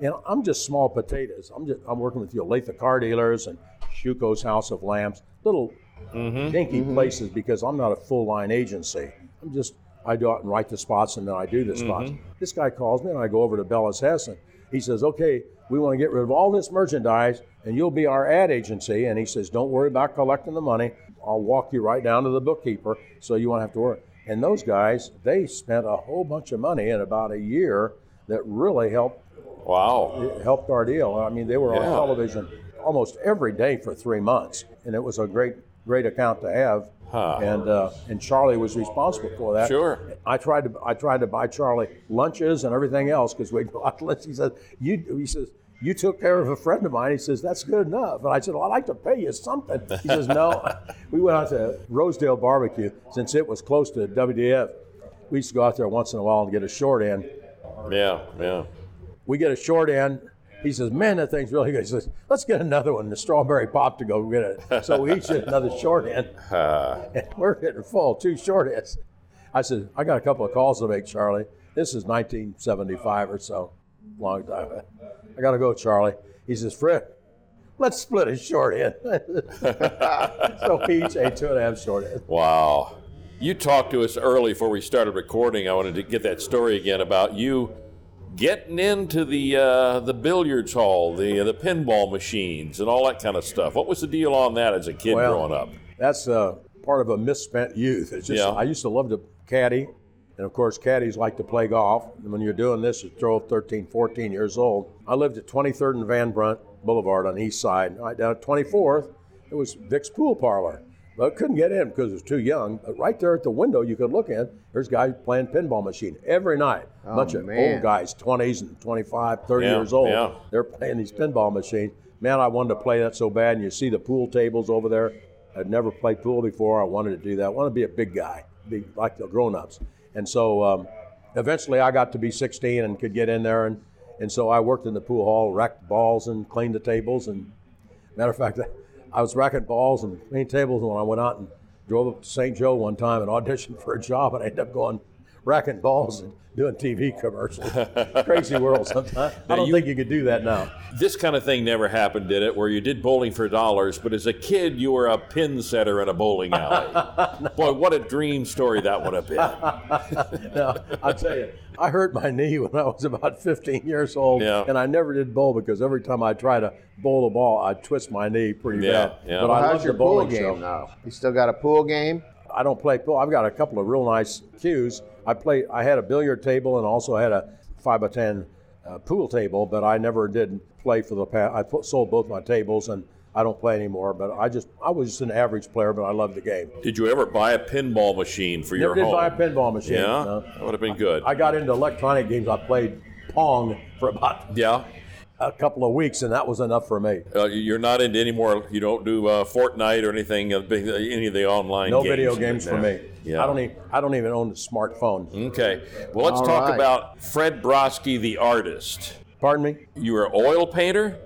and I'm just small potatoes. I'm just I'm working with the Olathe car dealers and Shuko's House of Lamps, little Mm-hmm. dinky mm-hmm. places because I'm not a full line agency. I'm just I go out and write the spots and then I do the mm-hmm. spots. This guy calls me and I go over to Bellas Hess and he says, "Okay, we want to get rid of all this merchandise and you'll be our ad agency." And he says, "Don't worry about collecting the money. I'll walk you right down to the bookkeeper, so you won't have to worry." And those guys, they spent a whole bunch of money in about a year that really helped Wow. it helped our deal. I mean, they were on television almost every day for three months, and it was a great, great account to have. Huh. And uh, and Charlie was responsible for that. Sure. I tried to I tried to buy Charlie lunches and everything else because we'd [LAUGHS] go out lunch. He said, "You," he says, "You took care of a friend of mine." He says, "That's good enough." And I said, "Well, I'd like to pay you something." He says, "No." [LAUGHS] we went out to Rosedale Barbecue since it was close to WDAF. We used to go out there once in a while and get a short end. Yeah, yeah. We get a short end. He says, "Man, that thing's really good." He says, "Let's get another one, the strawberry pop, to go get it." So we each get another short end, [LAUGHS] and we're getting full, two short ends. I said, "I got a couple of calls to make, Charlie. This is 1975 or so, long time. I got to go, Charlie." He says, "Fred, let's split a short end." [LAUGHS] so we each ate two and a half short ends. Wow. You talked to us early before we started recording. I wanted to get that story again about you getting into the uh, the billiards hall, the the pinball machines, and all that kind of stuff. What was the deal on that as a kid Well, growing up? That's uh, part of a misspent youth. It's just Yeah. I used to love to caddy, and of course caddies like to play golf. And when you're doing this at 12, 13, 14 years old, I lived at 23rd and Van Brunt Boulevard on the east side. Right down at 24th, it was Vic's pool parlor. But couldn't get in because it was too young. But right there at the window, you could look in. There's guys playing pinball machine every night. A Oh, bunch of man. old guys, 20s and 25, 30 Yeah, years old. yeah. They're playing these pinball machines. Man, I wanted to play that so bad. And you see the pool tables over there. I'd never played pool before. I wanted to do that. I wanted to be a big guy, be like the grown-ups. And so um, eventually I got to be 16 and could get in there. And, and so I worked in the pool hall, racked balls and cleaned the tables. And matter of fact, I was racking balls and cleaning tables and when I went out and drove up to St. Joe one time and auditioned for a job. And I ended up going racking balls and doing TV commercials. [LAUGHS] Crazy world sometimes. I don't you- think you could do that now. This kind of thing never happened, did it? Where you did bowling for dollars, but as a kid you were a pin setter in a bowling alley. [LAUGHS] Boy, what a dream story that would have been. [LAUGHS] No, I'll tell you, I hurt my knee when I was about 15 years old, Yeah. and I never did bowl because every time I try to bowl a ball, I twist my knee pretty Yeah, bad. yeah. But Well, I How's love your the pool bowling game show. now? You still got a pool game? I don't play pool. I've got a couple of real nice cues. I play. I had a billiard table and also had a five by ten uh, pool table, but I never did play for the past. I put, sold both my tables and I don't play anymore. But I just I was just an average player, but I loved the game. Did you ever buy a pinball machine for your Never did home? buy a pinball machine. Yeah, no. that would have been good. I got into electronic games. I played Pong for about yeah, a couple of weeks, and that was enough for me. uh, you're not into any more. You don't do uh, Fortnite or anything. Uh, any of the online. No games video games for me. Yeah. I don't even I don't even own a smartphone. Okay. Well, let's All talk right. about Fred Broski, the artist. Pardon me. You were an oil painter.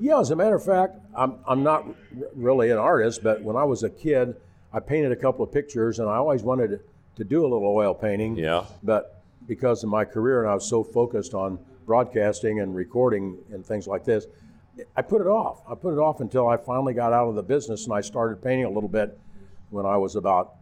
Yeah, as a matter of fact, I'm, I'm not r- really an artist, but when I was a kid, I painted a couple of pictures, and I always wanted to, to do a little oil painting. Yeah. But because of my career, and I was so focused on broadcasting and recording and things like this, I put it off. I put it off until I finally got out of the business and I started painting a little bit when I was about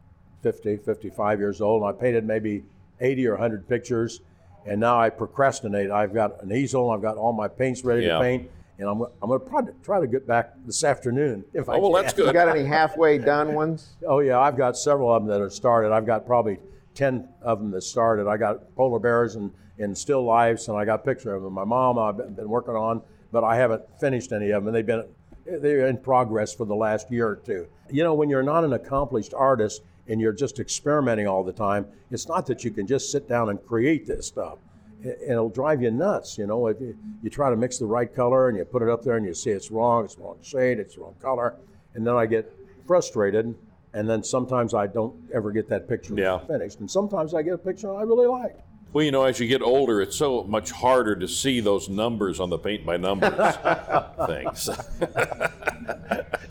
50, 55 years old. And I painted maybe 80 or 100 pictures, and now I procrastinate. I've got an easel, I've got all my paints ready Yeah. to paint, and I'm, I'm going to try to try to get back this afternoon [LAUGHS] if I Oh well, can. that's good. You got any halfway done ones? Oh yeah, I've got several of them that have started. I've got probably ten of them that started. I got polar bears and, and still lifes, and I got a picture of them. My mom I've been- working on, but I haven't finished any of them. And they've been they're in progress for the last year or two. You know, when you're not an accomplished artist and you're just experimenting all the time, it's not that you can just sit down and create this stuff. It- It'll drive you nuts, you know. If you, you try to mix the right color and you put it up there and you see it's wrong, it's the wrong shade, it's the wrong color, and then I get frustrated, and then sometimes I don't ever get that picture Yeah. finished, and sometimes I get a picture I really like. Well, you know, as you get older, it's so much harder to see those numbers on the paint by numbers [LAUGHS] things.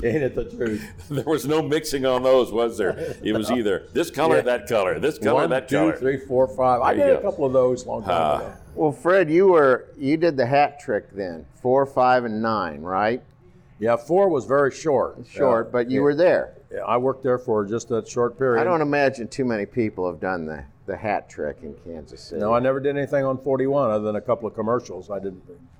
Ain't it the truth? [LAUGHS] there was no mixing on those, was there? It was either this color, Yeah. that color, this color, One, that two, color. three, four, five. I There you did a couple of those long time Ah. ago. Well, Fred, you were you did the hat trick then, four, five, and nine, right? Yeah, four was very short. Short, Uh, but you yeah. were there. I worked there for just a short period. I don't imagine too many people have done the, the hat trick in Kansas City. No, I never did anything on 41 other than a couple of commercials. I did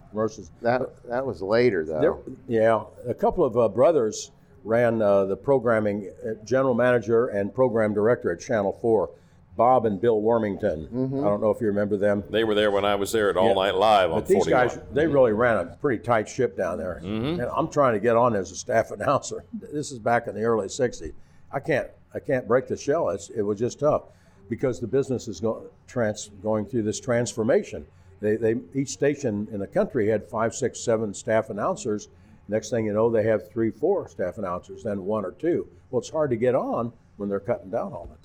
commercials. that that was later though. There, yeah, a couple of uh, brothers ran uh, the programming, uh, general manager and program director at Channel 4, Bob and Bill Wormington. Mm-hmm. I don't know if you remember them. They were there when I was there at All Yeah. Night Live on But these 41. guys, they really ran a pretty tight ship down there. Mm-hmm. And I'm trying to get on as a staff [LAUGHS] announcer. This is back in the early '60s. I can't, I can't break the shell. It's, it was just tough because the business is go, trans, going through this transformation. They, they, each station in the country had five, six, seven staff announcers. Next thing you know, they have three, four staff announcers, then one or two. Well, it's hard to get on when they're cutting down all the time.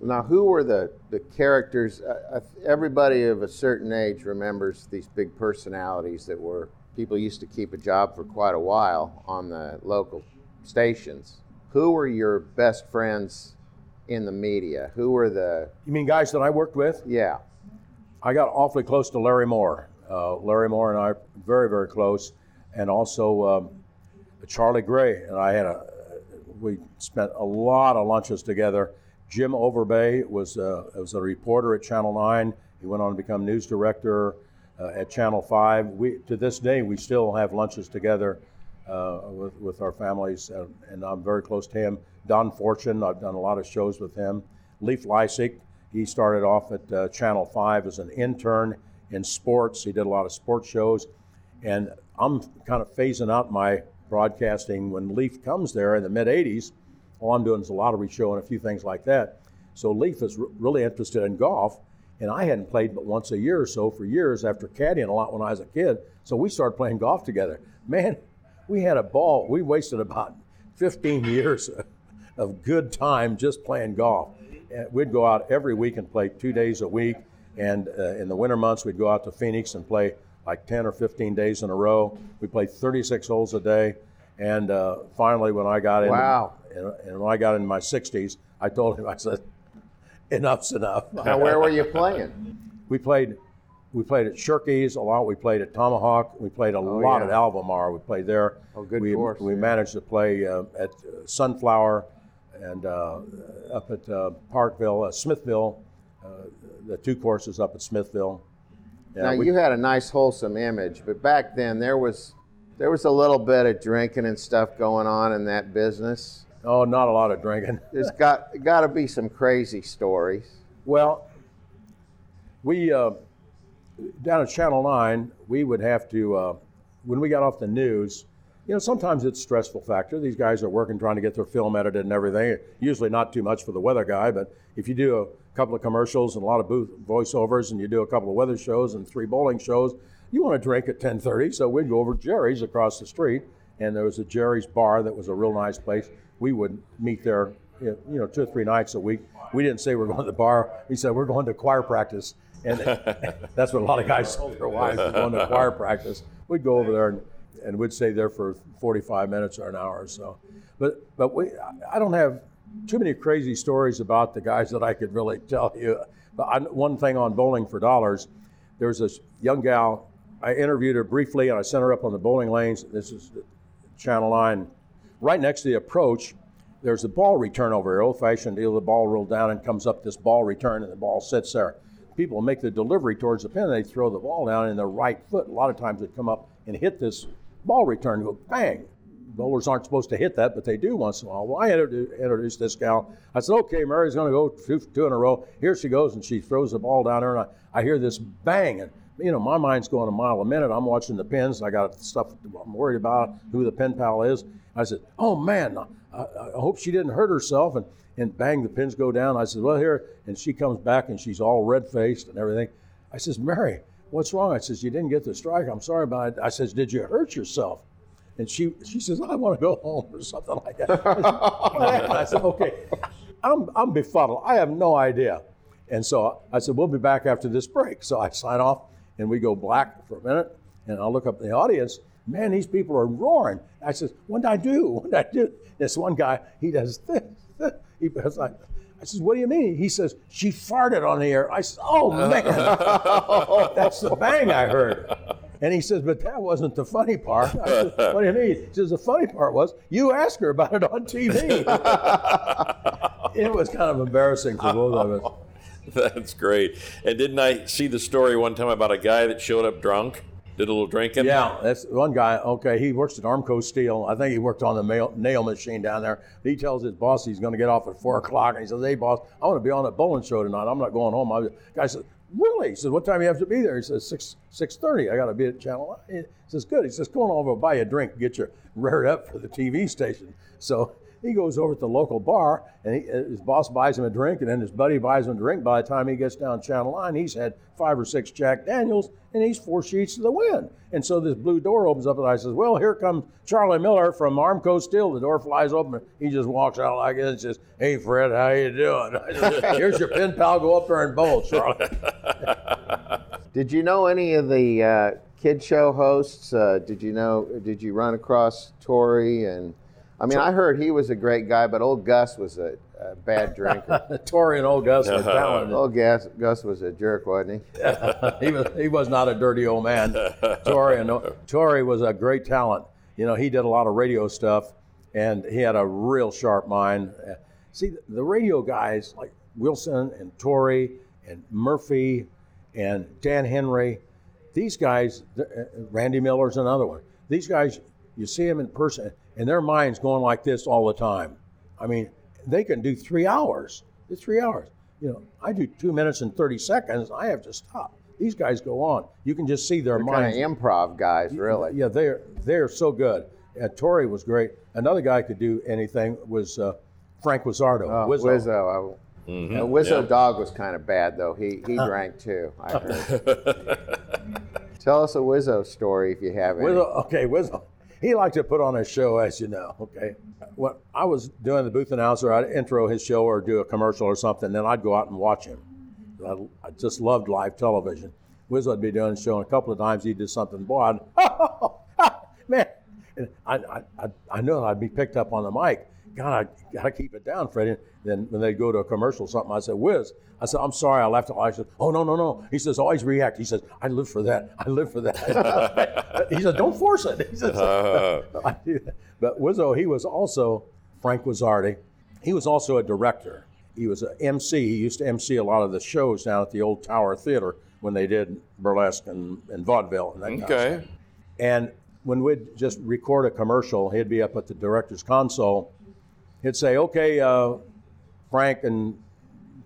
Now, who were the, the characters? Uh, uh, everybody of a certain age remembers these big personalities that were people used to keep a job for quite a while on the local stations. Who were your best friends in the media? Who were the You mean guys that I worked with? yeah? I got awfully close to Larry Moore. Uh, Larry Moore and I are very, very close, and also um, Charlie Gray and I had a. We spent a lot of lunches together. Jim Overbay was uh, was a reporter at Channel Nine. He went on to become news director uh, at Channel Five. We to this day we still have lunches together uh, with with our families, uh, and I'm very close to him. Don Fortune, I've done a lot of shows with him. Leif Lysick, he started off at uh, Channel 5 as an intern in sports. He did a lot of sports shows. And I'm kind of phasing out my broadcasting when Leif comes there in the mid 80s. All I'm doing is a lottery show and a few things like that. So Leif is r- really interested in golf. And I hadn't played but once a year or so for years after caddying a lot when I was a kid. So we started playing golf together. Man, we had a ball. We wasted about 15 [LAUGHS] years of good time just playing golf. We'd go out every week and play two days a week. And uh, in the winter months, we'd go out to Phoenix and play like 10 or 15 days in a row. We played 36 holes a day. And uh, finally, when I got in, Wow. And, and when I got in my 60s, I told him, I said, enough's enough. Now, where were you playing? We played, we played at Shirkey's a lot. We played at Tomahawk. We played a lot yeah. at Albemarle. We played there. Oh, good we, course, We yeah. managed to play uh, at uh, Sunflower and uh, up at uh, Parkville, uh, Smithville. Uh, the two courses up at Smithville. Yeah, now we- you had a nice wholesome image, but back then there was there was a little bit of drinking and stuff going on in that business. Oh, not a lot of drinking. [LAUGHS] There's got got to be some crazy stories. Well, we uh, down at Channel Nine, we would have to uh, when we got off the news. You know, sometimes it's a stressful factor. These guys are working trying to get their film edited and everything. Usually not too much for the weather guy, but if you do a couple of commercials and a lot of booth voiceovers, and you do a couple of weather shows and three bowling shows, you want to drink at 10:30. So we'd go over to Jerry's across the street, and there was a Jerry's bar that was a real nice place. We would meet there, you know, two or three nights a week. We didn't say we're going to the bar. We said we're going to choir practice, and [LAUGHS] that's what a lot of guys told their wives. We're going to [LAUGHS] choir practice. We'd go over there and, and we'd stay there for 45 minutes or an hour or so. But but we, I don't have too many crazy stories about the guys that I could really [LAUGHS] tell you. But I, one thing on Bowling for Dollars, there was this young gal. I interviewed her briefly, and I sent her up on the bowling lanes. This is Channel 9. Right next to the approach, there's a ball return over here, old fashioned deal. The ball rolled down and comes up this ball return, and the ball sits there. People make the delivery towards the pin, they throw the ball down in their right foot. A lot of times it come up and hit this ball return, go bang. Bowlers aren't supposed to hit that, but they do once in a while. Well, I introdu- introduced this gal. I said, okay, Mary's going to go two, two in a row. Here she goes, and she throws the ball down there, and I, I hear this bang. And, you know, my mind's going a mile a minute. I'm watching the pins. I got stuff I'm worried about, who the pen pal is. I said, oh, man, I, I hope she didn't hurt herself. And, and bang, the pins go down. I said, well, here. And she comes back, and she's all red-faced and everything. I says, Mary, what's wrong? I says, you didn't get the strike. I'm sorry about it. I says, did you hurt yourself? And she she says, I want to go home or something like that. I said, okay. I'm, I'm befuddled. I have no idea. And so I said, we'll be back after this break. So I sign off and we go black for a minute. And I look up in the audience. Man, these people are roaring. I says, what did I do? [LAUGHS] What did I do? This one guy, he does this. [LAUGHS] He does like, I says, what do you mean? He says, she farted on the air. I said, oh, [LAUGHS] man. That's the bang I heard. And he says, but that wasn't the funny part. I said, what do you mean? He says, the funny part was you asked her about it on TV. it was kind of embarrassing for both of us. [LAUGHS] That's great. And didn't I see the story one time about a guy that showed up drunk, did a little drinking? Yeah, that's one guy. Okay, he works at Armco Steel. I think he worked on the mail, nail machine down there. He tells his boss he's going to get off at four o'clock, and he says, "Hey, boss, I want to be on that bowling show tonight. I'm not going home." I, the guy says, "Really?" He says, "What time do you have to be there?" He says, six six thirty. I got to be at Channel." Nine." He says, "Good." He says, "Go on over, buy you a drink, get you reared up for the TV station." So. He goes over to the local bar, and he, his boss buys him a drink, and then his buddy buys him a drink. By the time he gets down Channel Nine, he's had five or six Jack Daniels, and he's four sheets to the wind. And so this blue door opens up, and I says, "Well, here comes Charlie Miller from Armco Steel." The door flies open, and he just walks out like this, and says, "Hey, Fred, how you doing?" Says, [LAUGHS] Here's your pen pal. Go up there and bowl, Charlie. [LAUGHS] Did you know any of the uh, kid show hosts? Uh, did you know? Did you run across Torey? And I mean, I heard he was a great guy, but old Gus was a, a bad [LAUGHS] drinker. Torey and old Gus were talented. old Gus, Gus was a jerk, wasn't he? [LAUGHS] he was he was not a dirty old man. Torey and Torey was a great talent. You know, he did a lot of radio stuff, and he had a real sharp mind. Uh, See, the radio guys like Wilson and Torey and Murphy and Dan Henry, these guys, uh, Randy Miller's another one. These guys, you see them in person, and their minds going like this all the time. I mean, they can do three hours. It's three hours. You know, I do two minutes and thirty seconds. I have to stop. These guys go on. You can just see their Kind minds. of improv guys, really. Yeah, they're they're so good. Uh, Torey was great. Another guy could do anything was uh, Frank Wiziarde. Oh, Whizzo. Whizzo. I, Mm-hmm. uh, Whizzo Dog was kind of bad, though. He he drank too. I [LAUGHS] heard. Tell us a Whizzo story if you have any. Whizzo, okay, Whizzo. He liked to put on a show, as you know. Okay, when I was doing the booth announcer, I'd intro his show or do a commercial or something, then I'd go out and watch him. I, I just loved live television. Whizzo would be doing a show, and a couple of times he did something. Boy, I'd, [LAUGHS] man, and I, I, I, I know I'd be picked up on the mic God, I gotta keep it down, Freddie. Then when they go to a commercial or something, I said, Whiz, I said, I'm sorry, I left it. I said, Oh no, no, no. He says, always react. He says, I live for that. I live for that. [LAUGHS] he said, Don't force it. [LAUGHS] He says, uh-huh. [LAUGHS] I do that. But Whizzo, he was also Frank Wiziarde. He was also a director. He was an MC. He used to MC a lot of the shows down at the old Tower Theater when they did burlesque and, and vaudeville and that kind of stuff. Okay. And when we'd just record a commercial, he'd be up at the director's console. He'd say, "Okay, uh, Frank and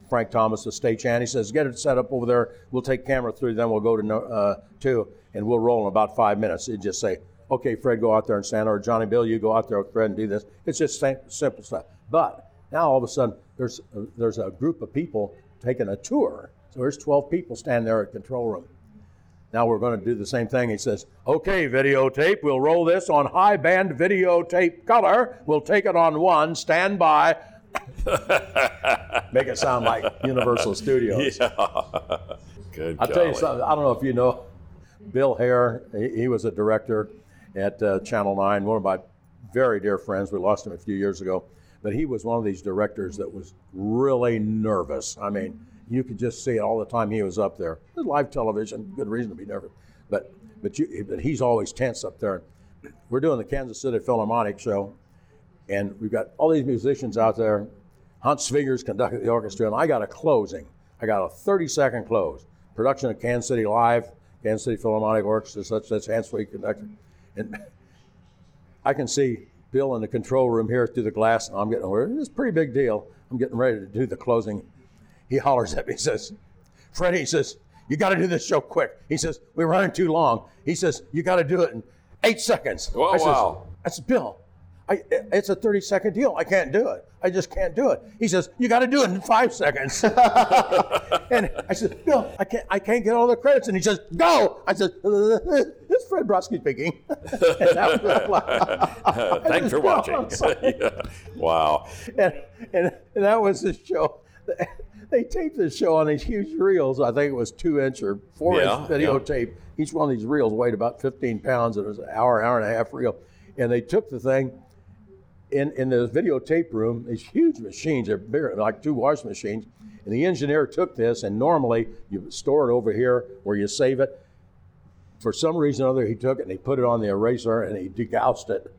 Frank Thomas, the stagehand," he says, "Get it set up over there. We'll take camera three, Then we'll go to uh, two, and we'll roll in about five minutes." He'd just say, "Okay, Fred, go out there and stand," or Johnny Bill, you go out there with Fred and do this. It's just sim- simple stuff. But now all of a sudden, there's there's a group of people taking a tour. So there's 12 people standing there at control room. Now we're going to do the same thing. He says, okay, videotape, we'll roll this on high band videotape color. We'll take it on one, stand by. [LAUGHS] Make it sound like Universal Studios. [LAUGHS] Good. I'll tell you something. I don't know if you know Bill Hare. He, he was a director at uh, Channel 9, one of my very dear friends. We lost him a few years ago. But he was one of these directors that was really nervous. I mean, you could just see it all the time he was up there. Live television, good reason to be nervous. But but you but he's always tense up there. We're doing the Kansas City Philharmonic show, and we've got all these musicians out there. Hans Schwiegers conducted the orchestra, and I got a closing. I got a 30 second close. Production of Kansas City Live, Kansas City Philharmonic Orchestra, such that's Hans Schwiegers conducted. And I can see Bill in the control room here through the glass, and I'm getting. It's a pretty big deal. I'm getting ready to do the closing. He hollers at me, he says, Freddie, he says, you got to do this show quick. He says, we're running too long. He says, you got to do it in eight seconds. Whoa, I says, wow. Said, Bill, I, it's a 30 second deal. I can't do it. I just can't do it. He says, you got to do it in five seconds. [LAUGHS] and I said, Bill, I can't, I can't get all the credits. And he says, go. I said, this [LAUGHS] is Fred Broski speaking. [LAUGHS] Thanks for watching. Yeah. Wow. and, and, and that was the show. They taped this show on these huge reels. I think it was two inch or four Yeah, inch videotape. Each one of these reels weighed about 15 pounds. It was an hour, hour and a half reel. And they took the thing in, in the videotape room, these huge machines, they're bigger, like two wash machines. And the engineer took this, and normally you store it over here where you save it. For some reason or other, he took it and he put it on the eraser and he degaussed it.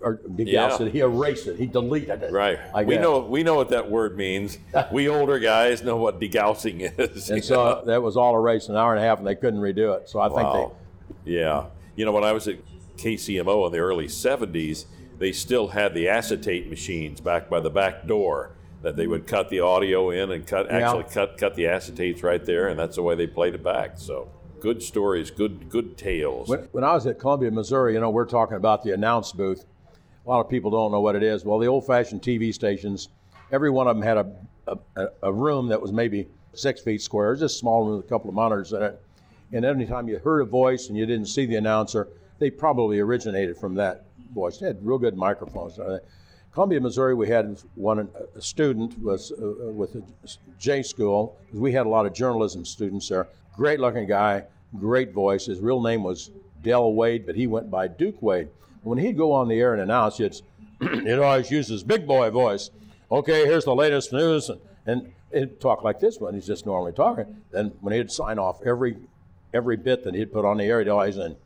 Or degaussed Yeah. it. He erased it. He deleted it. Right. I we know we know what that word means. [LAUGHS] we older guys know what degaussing is. And so that was all erased in an hour and a half, and they couldn't redo it. So I think Wow. Yeah. You know, when I was at KCMO in the early 70s, they still had the acetate machines back by the back door that they would cut the audio in and cut actually cut cut the acetates right there, and that's the way they played it back. So good stories, good good tales. when, when I was at Columbia, Missouri, you know, we're talking about the announce booth. A lot of people don't know what it is. Well, the old-fashioned TV stations, every one of them had a, a, a room that was maybe six feet square, just a small room with a couple of monitors in it. And anytime you heard a voice and you didn't see the announcer, they probably originated from that voice. They had real good microphones. Uh, Columbia, Missouri, we had one a student was uh, with a J school. We had a lot of journalism students there. Great looking guy, great voice. His real name was Del Wade, but he went by Duke Wade. When he'd go on the air and announce, it's [CLEARS THROAT] it always used his big boy voice. Okay, here's the latest news, and, and he'd talk like this when he's just normally talking. Then when he'd sign off every every bit that he'd put on the air, he'd always end,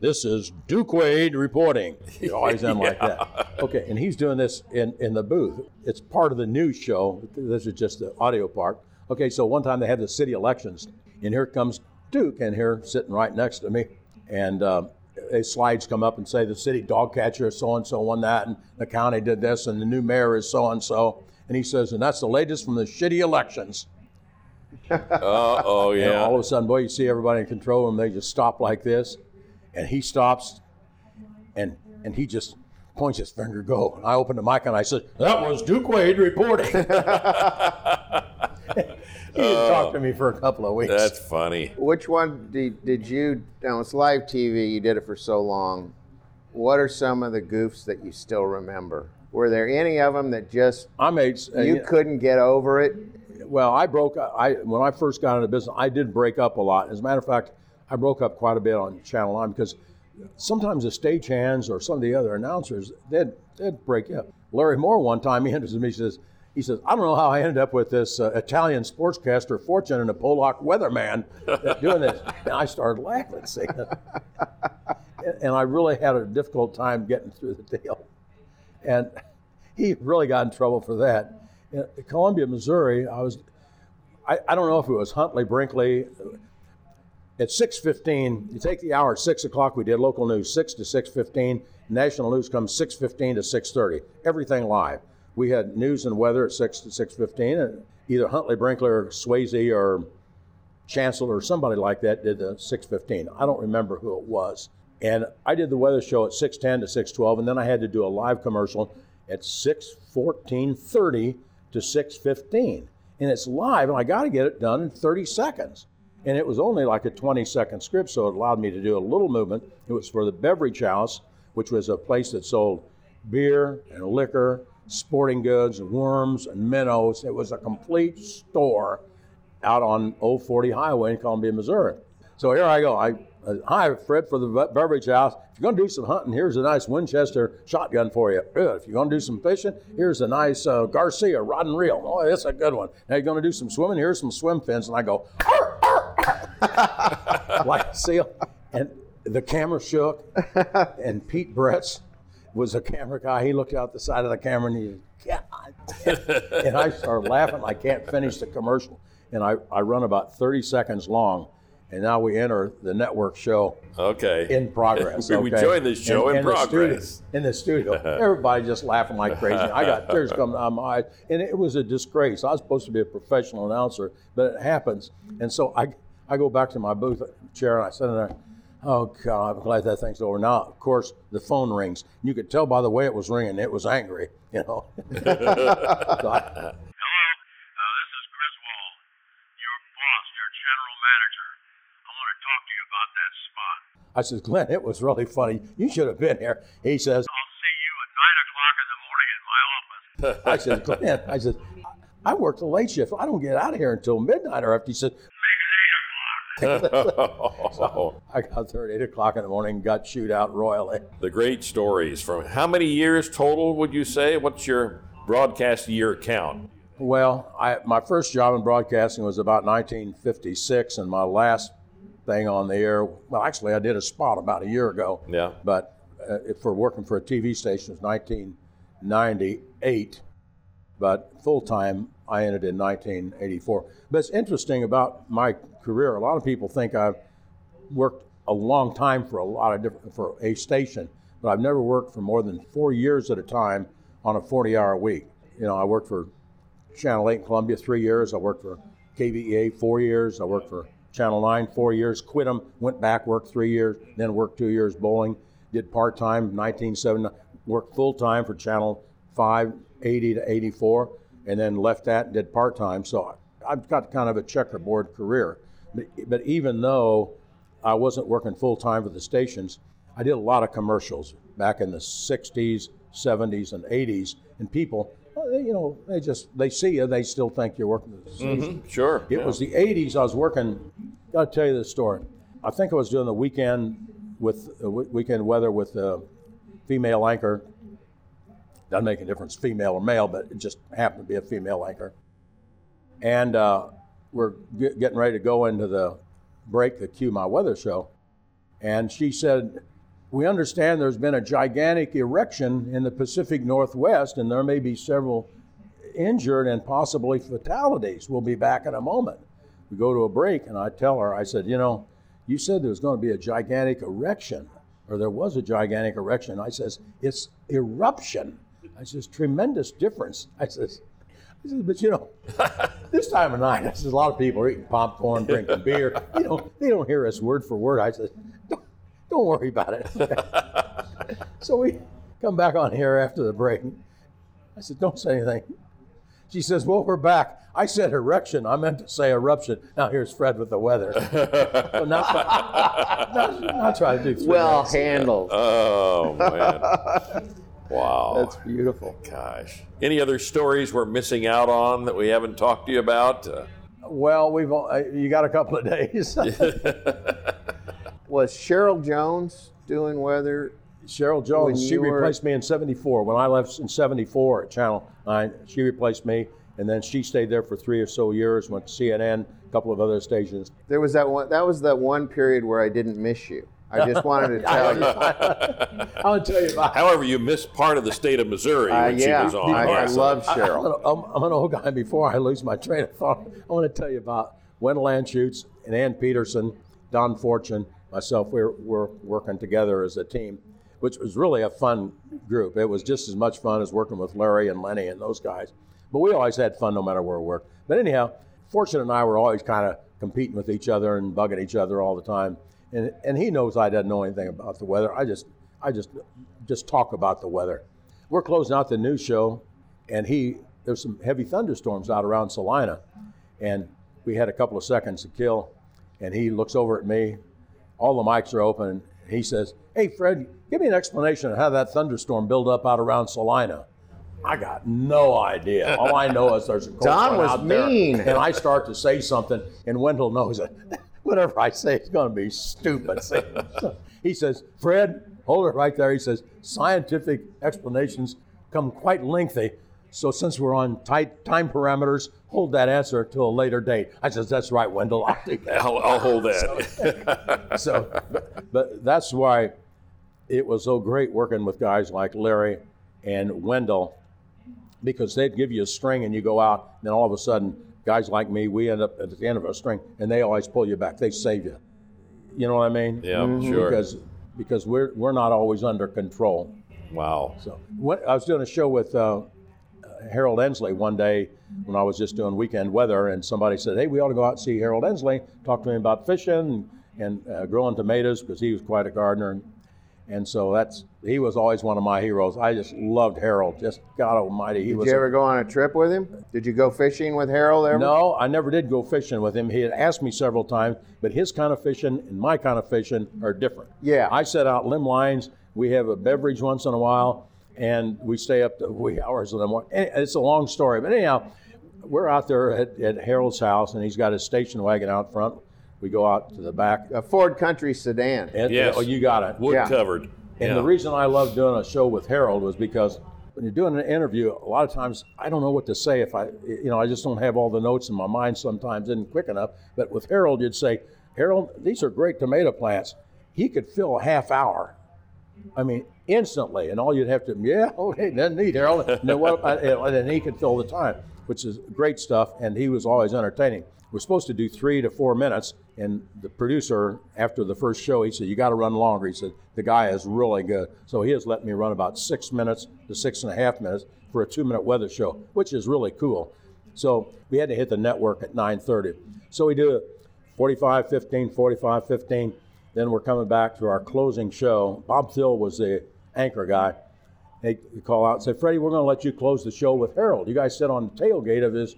this is Duke Wade reporting. He'd always end like that. [LAUGHS] Okay, and he's doing this in, in the booth. It's part of the news show. This is just the audio part. Okay, so one time they had the city elections, and here comes Duke, and here sitting right next to me, and um, a slides come up and say the city dog catcher so and so won that, and the county did this, and the new mayor is so and so, and he says, and that's the latest from the shitty elections. [LAUGHS] Uh oh, And yeah. all of a sudden, boy, you see everybody in control room, they just stop like this. And he stops and and he just points his finger, go. And I open the mic and I said, That was Duke Wade reporting. [LAUGHS] [LAUGHS] [LAUGHS] he didn't talk to me for a couple of weeks. That's funny. Which one did, did you? Now it's live TV. You did it for so long. What are some of the goofs that you still remember? Were there any of them that just I made uh, you couldn't get over it? well, I broke. I when I first got into business, I did break up a lot. As a matter of fact, I broke up quite a bit on Channel Nine because sometimes the stagehands or some of the other announcers, they'd, they'd break up. Larry Moore, one time, he [LAUGHS] enters me, he says, he says, I don't know how I ended up with this uh, Italian sportscaster fortune and a Polak weatherman doing this. [LAUGHS] And I started laughing, saying, and I really had a difficult time getting through the deal. And he really got in trouble for that. In Columbia, Missouri, I was, I, I don't know if it was Huntley Brinkley. At 6.15, you take the hour 6 o'clock, we did local news, 6 to 6.15. National news comes 6.15 to 6.30. Everything live we had news and weather at 6 to 6.15 and either huntley brinkley or swayze or chancellor or somebody like that did the 6.15 i don't remember who it was. And i did the weather show at 6.10 to 6.12 and then i had to do a live commercial at 6.14.30 to 6.15 and it's live and i got to get it done in 30 seconds. And it was only like a 20 second script so it allowed me to do a little movement. It was for the beverage house which was a place that sold beer and liquor sporting goods, and worms, and minnows. It was a complete store out on Old 40 Highway in Columbia, Missouri. So here I go. I uh, hi Fred for the beverage house. If you're going to do some hunting, here's a nice Winchester shotgun for you. Good. If you're going to do some fishing, here's a nice uh, Garcia rod and reel. Oh, that's a good one. Now you're going to do some swimming. Here's some swim fins, and I go [LAUGHS] like a seal, and the camera shook, and Pete Bretz was a camera guy. He looked out the side of the camera and he, God. and I started laughing. I can't finish the commercial. And I, I run about 30 seconds long. And now we enter the network show. Okay. In progress. [LAUGHS] we okay? join the show in, in progress. The studio, in the studio. [LAUGHS] Everybody just laughing like crazy. I got tears [LAUGHS] coming out of my eyes. And it was a disgrace. I was supposed to be a professional announcer, but it happens. And so I, I go back to my booth chair and I sit in there Oh God, I'm glad that thing's over. Now, of course, the phone rings. You could tell by the way it was ringing, it was angry. You know. [LAUGHS] so I, Hello, uh, this is Griswold, your boss, your general manager. I want to talk to you about that spot. I says, Glenn, it was really funny. You should have been here. He says, I'll see you at nine o'clock in the morning in my office. I said, Glenn, I said, I work the late shift. I don't get out of here until midnight or after. He said, so [LAUGHS] [LAUGHS] I got there at 8 o'clock in the morning and got chewed out royally. The great stories from how many years total would you say? What's your broadcast year count? Well, I, my first job in broadcasting was about 1956, and my last thing on the air, well, actually, I did a spot about a year ago. Yeah. But uh, for working for a TV station it was 1998, but full time I ended in 1984. But it's interesting about my career. A lot of people think I've worked a long time for a lot of different for a station, but I've never worked for more than four years at a time on a 40-hour week. You know, I worked for Channel 8 in Columbia three years. I worked for KVEA four years. I worked for Channel 9 four years. Quit them, went back, worked three years, then worked two years bowling. Did part time 1970, worked full time for Channel 5, 80 to 84, and then left that and did part time. So I've got kind of a checkerboard career. But, but even though I wasn't working full time for the stations, I did a lot of commercials back in the 60s, 70s, and 80s. And people, you know, they just, they see you, they still think you're working for the station. Mm-hmm, sure. It yeah. was the 80s, I was working, got to tell you this story. I think I was doing the weekend with uh, weekend weather with the female anchor. Doesn't make a difference, female or male, but it just happened to be a female anchor. And uh, we're get, getting ready to go into the break, the Cue My Weather show. And she said, We understand there's been a gigantic erection in the Pacific Northwest, and there may be several injured and possibly fatalities. We'll be back in a moment. We go to a break, and I tell her, I said, You know, you said there was going to be a gigantic erection, or there was a gigantic erection. I says, It's eruption. I says, Tremendous difference. I says, I says, but you know, [LAUGHS] this time of night, I says, a lot of people are eating popcorn, drinking [LAUGHS] beer. You know, they don't hear us word for word. I said, don't, don't worry about it. [LAUGHS] so we come back on here after the break. I said, don't say anything. She says, well, we're back. I said erection. I meant to say eruption. Now here's Fred with the weather. so not, not, not try to do Well minutes. handled. Oh, man. Wow. That's beautiful. Gosh. Any other stories we're missing out on that we haven't talked to you about? Uh, Well, we've uh, you got a couple of [LAUGHS] days. [LAUGHS] Was Cheryl Jones doing weather? Cheryl Jones, she were- replaced me in 74. When I left in 74 at Channel 9, she replaced me. And then she stayed there for three or so years, went to CNN, a couple of other stations. There was that one. That was that one period where I didn't miss you. I just wanted to [LAUGHS] tell you. I'll tell you about However, you missed part of the state of Missouri Uh, when she was on. I, I also. love I- Cheryl. I'm, an- I'm, I'm an old guy. Before I lose my train of thought, I want to tell you about Wendell Anschutz and Ann Peterson, Don Fortune, myself. We're, we're working together as a team, which was really a fun group. It was just as much fun as working with Larry and Lenny and those guys. But we always had fun no matter where we worked. But anyhow, Fortune and I were always kind of competing with each other and bugging each other all the time. And, and he knows I didn't know anything about the weather. I just I just just talk about the weather. We're closing out the news show, and he there's some heavy thunderstorms out around Salina, and we had a couple of seconds to kill, and he looks over at me. All the mics are open. And he says, "Hey, Fred, give me an explanation of how that thunderstorm built up out around Salina." I got no idea. All I know is there's a cold Don front was out there, mean. and I start to say something, and Wendell knows it. Whatever I say is going to be stupid. So he says, "Fred, hold it right there." He says, "Scientific explanations come quite lengthy, so since we're on tight time parameters, hold that answer till a later date." I says, "That's right, Wendell. I'll do that." I'll, I'll hold that. so, but, but that's why it was so great working with guys like Larry and Wendell because they'd give you a string and you go out, and then all of a sudden, guys like me, we end up at the end of a string, and they always pull you back. They save you. You know what I mean? Yeah, sure. Because because we're we're not always under control. wow. So what, I was doing a show with uh, uh, Harold Ensley one day when I was just doing weekend weather, and somebody said, "Hey, we ought to go out and see Harold Ensley. Talk to him about fishing and, and uh, growing tomatoes because he was quite a gardener." And, and so that's he was always one of my heroes. I just loved Harold. Just God Almighty, he Did was. you a- ever go on a trip with him? Did you go fishing with Harold ever? no, I never did go fishing with him. He had asked me several times, but his kind of fishing and my kind of fishing are different. Yeah. I set out limb lines. We have a beverage once in a while, and we stay up to hours of them. Eh, it's a long story, but anyhow, we're out there at, at Harold's house, and he's got his station wagon out front. We go out to the back. A Ford Country sedan. And, Yes. Oh, you got it. Wood Yeah. covered. And Yeah. the reason I love doing a show with Harold was because when you're doing an interview, a lot of times I don't know what to say if I, you know, I just don't have all the notes in my mind sometimes, isn't quick enough. But with Harold, you'd say, Harold, these are great tomato plants. He could fill a half hour. I mean, instantly, and all you'd have to, yeah, [LAUGHS] okay, that's neat, Harold. And what, and then he could fill the time, which is great stuff, and he was always entertaining. We're supposed to do three to four minutes, and the producer, after the first show, he said, You got to run longer. He said, The guy is really good. So he has let me run about six minutes to six and a half minutes for a two minute weather show, which is really cool. So we had to hit the network at 9:30. So we do it 45, 15, 45, 15. Then we're coming back to our closing show. Bob Thill was the anchor guy. They call out and say, Freddie, we're going to let you close the show with Harold. You guys sit on the tailgate of his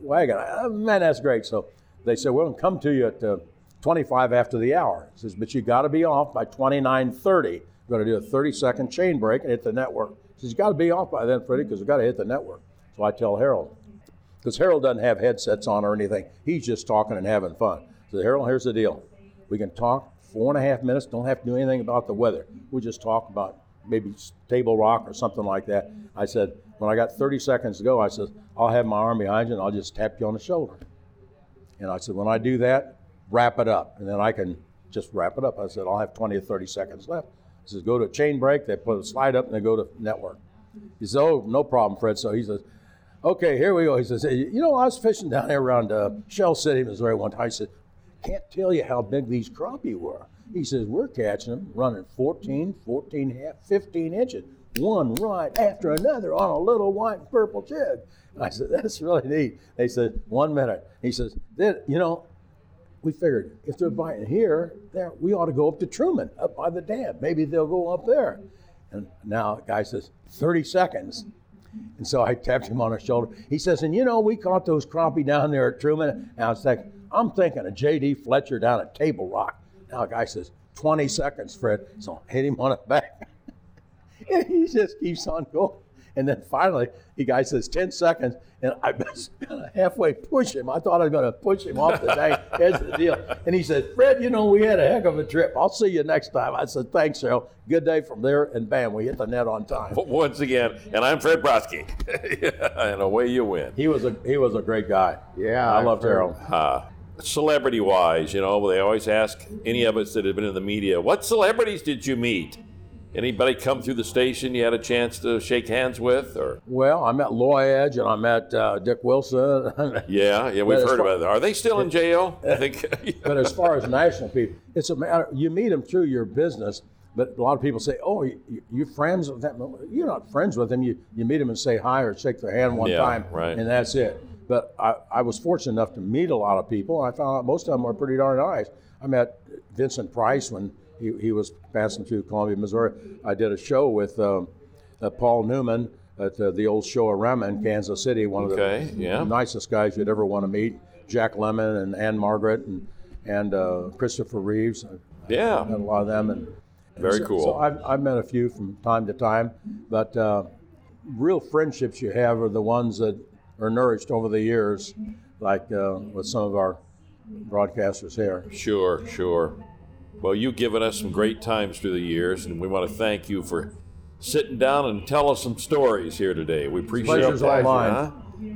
wagon. "Ah, man, that's great. So they said, we're come to you at uh, 25 after the hour. He says, but you got to be off by 29:30. We're going to do a 30 second chain break and hit the network. He says, you got to be off by then, Freddie, because we've got to hit the network. So I tell Harold, because Harold doesn't have headsets on or anything. He's just talking and having fun. So Harold, here's the deal: we can talk four and a half minutes. Don't have to do anything about the weather. We just talk about maybe Table Rock or something like that. I said when I got 30 seconds to go, I said I'll have my arm behind you and I'll just tap you on the shoulder. And I said when I do that, wrap it up, and then I can just wrap it up. I said I'll have 20 or 30 seconds left. He says go to a chain break. They put a slide up and they go to network. He says oh no problem, Fred. So he says okay, here we go. He says, hey, you know, I was fishing down there around uh, Shell City, Missouri one time. I said, can't tell you how big these crappie were. He says, we're catching them running 14, 14 half, 15 inches, one right after another on a little white and purple jig. [LAUGHS] I said, that's really neat. They said, one minute. He says, then, you know, we figured if they're biting here, there, we ought to go up to Truman, up by the dam. Maybe they'll go up there. And now the guy says, 30 seconds. And so I tapped him on the shoulder. He says, and you know, we caught those crappie down there at Truman. And I was thinking, I'm thinking of J.D. Fletcher down at Table Rock. Now the guy says, 20 seconds, Fred. So I hit him on the back. [LAUGHS] and he just keeps on going. And then finally, the guy says 10 seconds, and I [LAUGHS] was halfway push him. I thought I was going to push him off the [LAUGHS] edge of the deal. And he said, Fred, you know, we had a heck of a trip. I'll see you next time. I said, thanks, Harold. Good day from there. And bam, we hit the net on time. [LAUGHS] Once again, and I'm Fred Broski. and away you win. He was a he was a great guy. Yeah, I I've loved Harold. Uh, celebrity wise, you know, they always ask any of us that have been in the media, what celebrities did you meet? Anybody come through the station you had a chance to shake hands with? Or Well, I met Loy Edge and I met uh, Dick Wilson. [LAUGHS] yeah, yeah, we've heard far- about that. Are they still in jail? I think. [LAUGHS] but as far as national people, it's a matter. You meet them through your business, but a lot of people say, "Oh, you, you friends with them?" You're not friends with them. You you meet them and say hi or shake their hand one Yeah, time, right. and that's it. But I, I was fortunate enough to meet a lot of people. I found out most of them were pretty darn nice. I met Vincent Price when he, he was passing through Columbia, Missouri. I did a show with um, uh, Paul Newman at uh, the old show around in Kansas City. One of Okay, the yeah. nicest guys you'd ever want to meet. Jack Lemmon and Ann-Margret and and uh, Christopher Reeves. I Yeah. met a lot of them and Very so- cool. So I've, I've met a few from time to time, but uh, real friendships you have are the ones that are nourished over the years, like uh, with some of our broadcasters here. Sure, sure. Well, you've given us some great times through the years, and we want to thank you for sitting down and tell us some stories here today. We appreciate Pleasure's all mine. huh?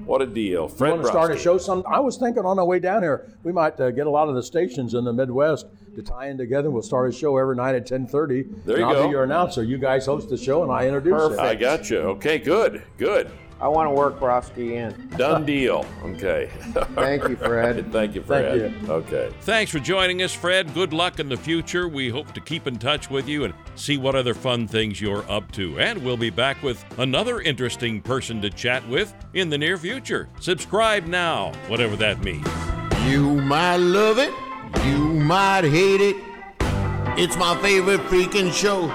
What a deal. Fred You want to start a show some? I was thinking on our way down here, we might uh, get a lot of the stations in the Midwest to tie in together. We'll start a show every night at 10:30. There you and I'll go. be your announcer. You guys host the show, and I introduce it. I got you. Okay, good, good. I want to work Broski in. Done deal. Okay. Thank you, Fred. [LAUGHS] Thank you, Thank Fred. you. Okay. Thanks for joining us, Fred. Good luck in the future. We hope to keep in touch with you and see what other fun things you're up to. And we'll be back with another interesting person to chat with in the near future. Subscribe now, whatever that means. You might love it, you might hate it. It's my favorite freaking show.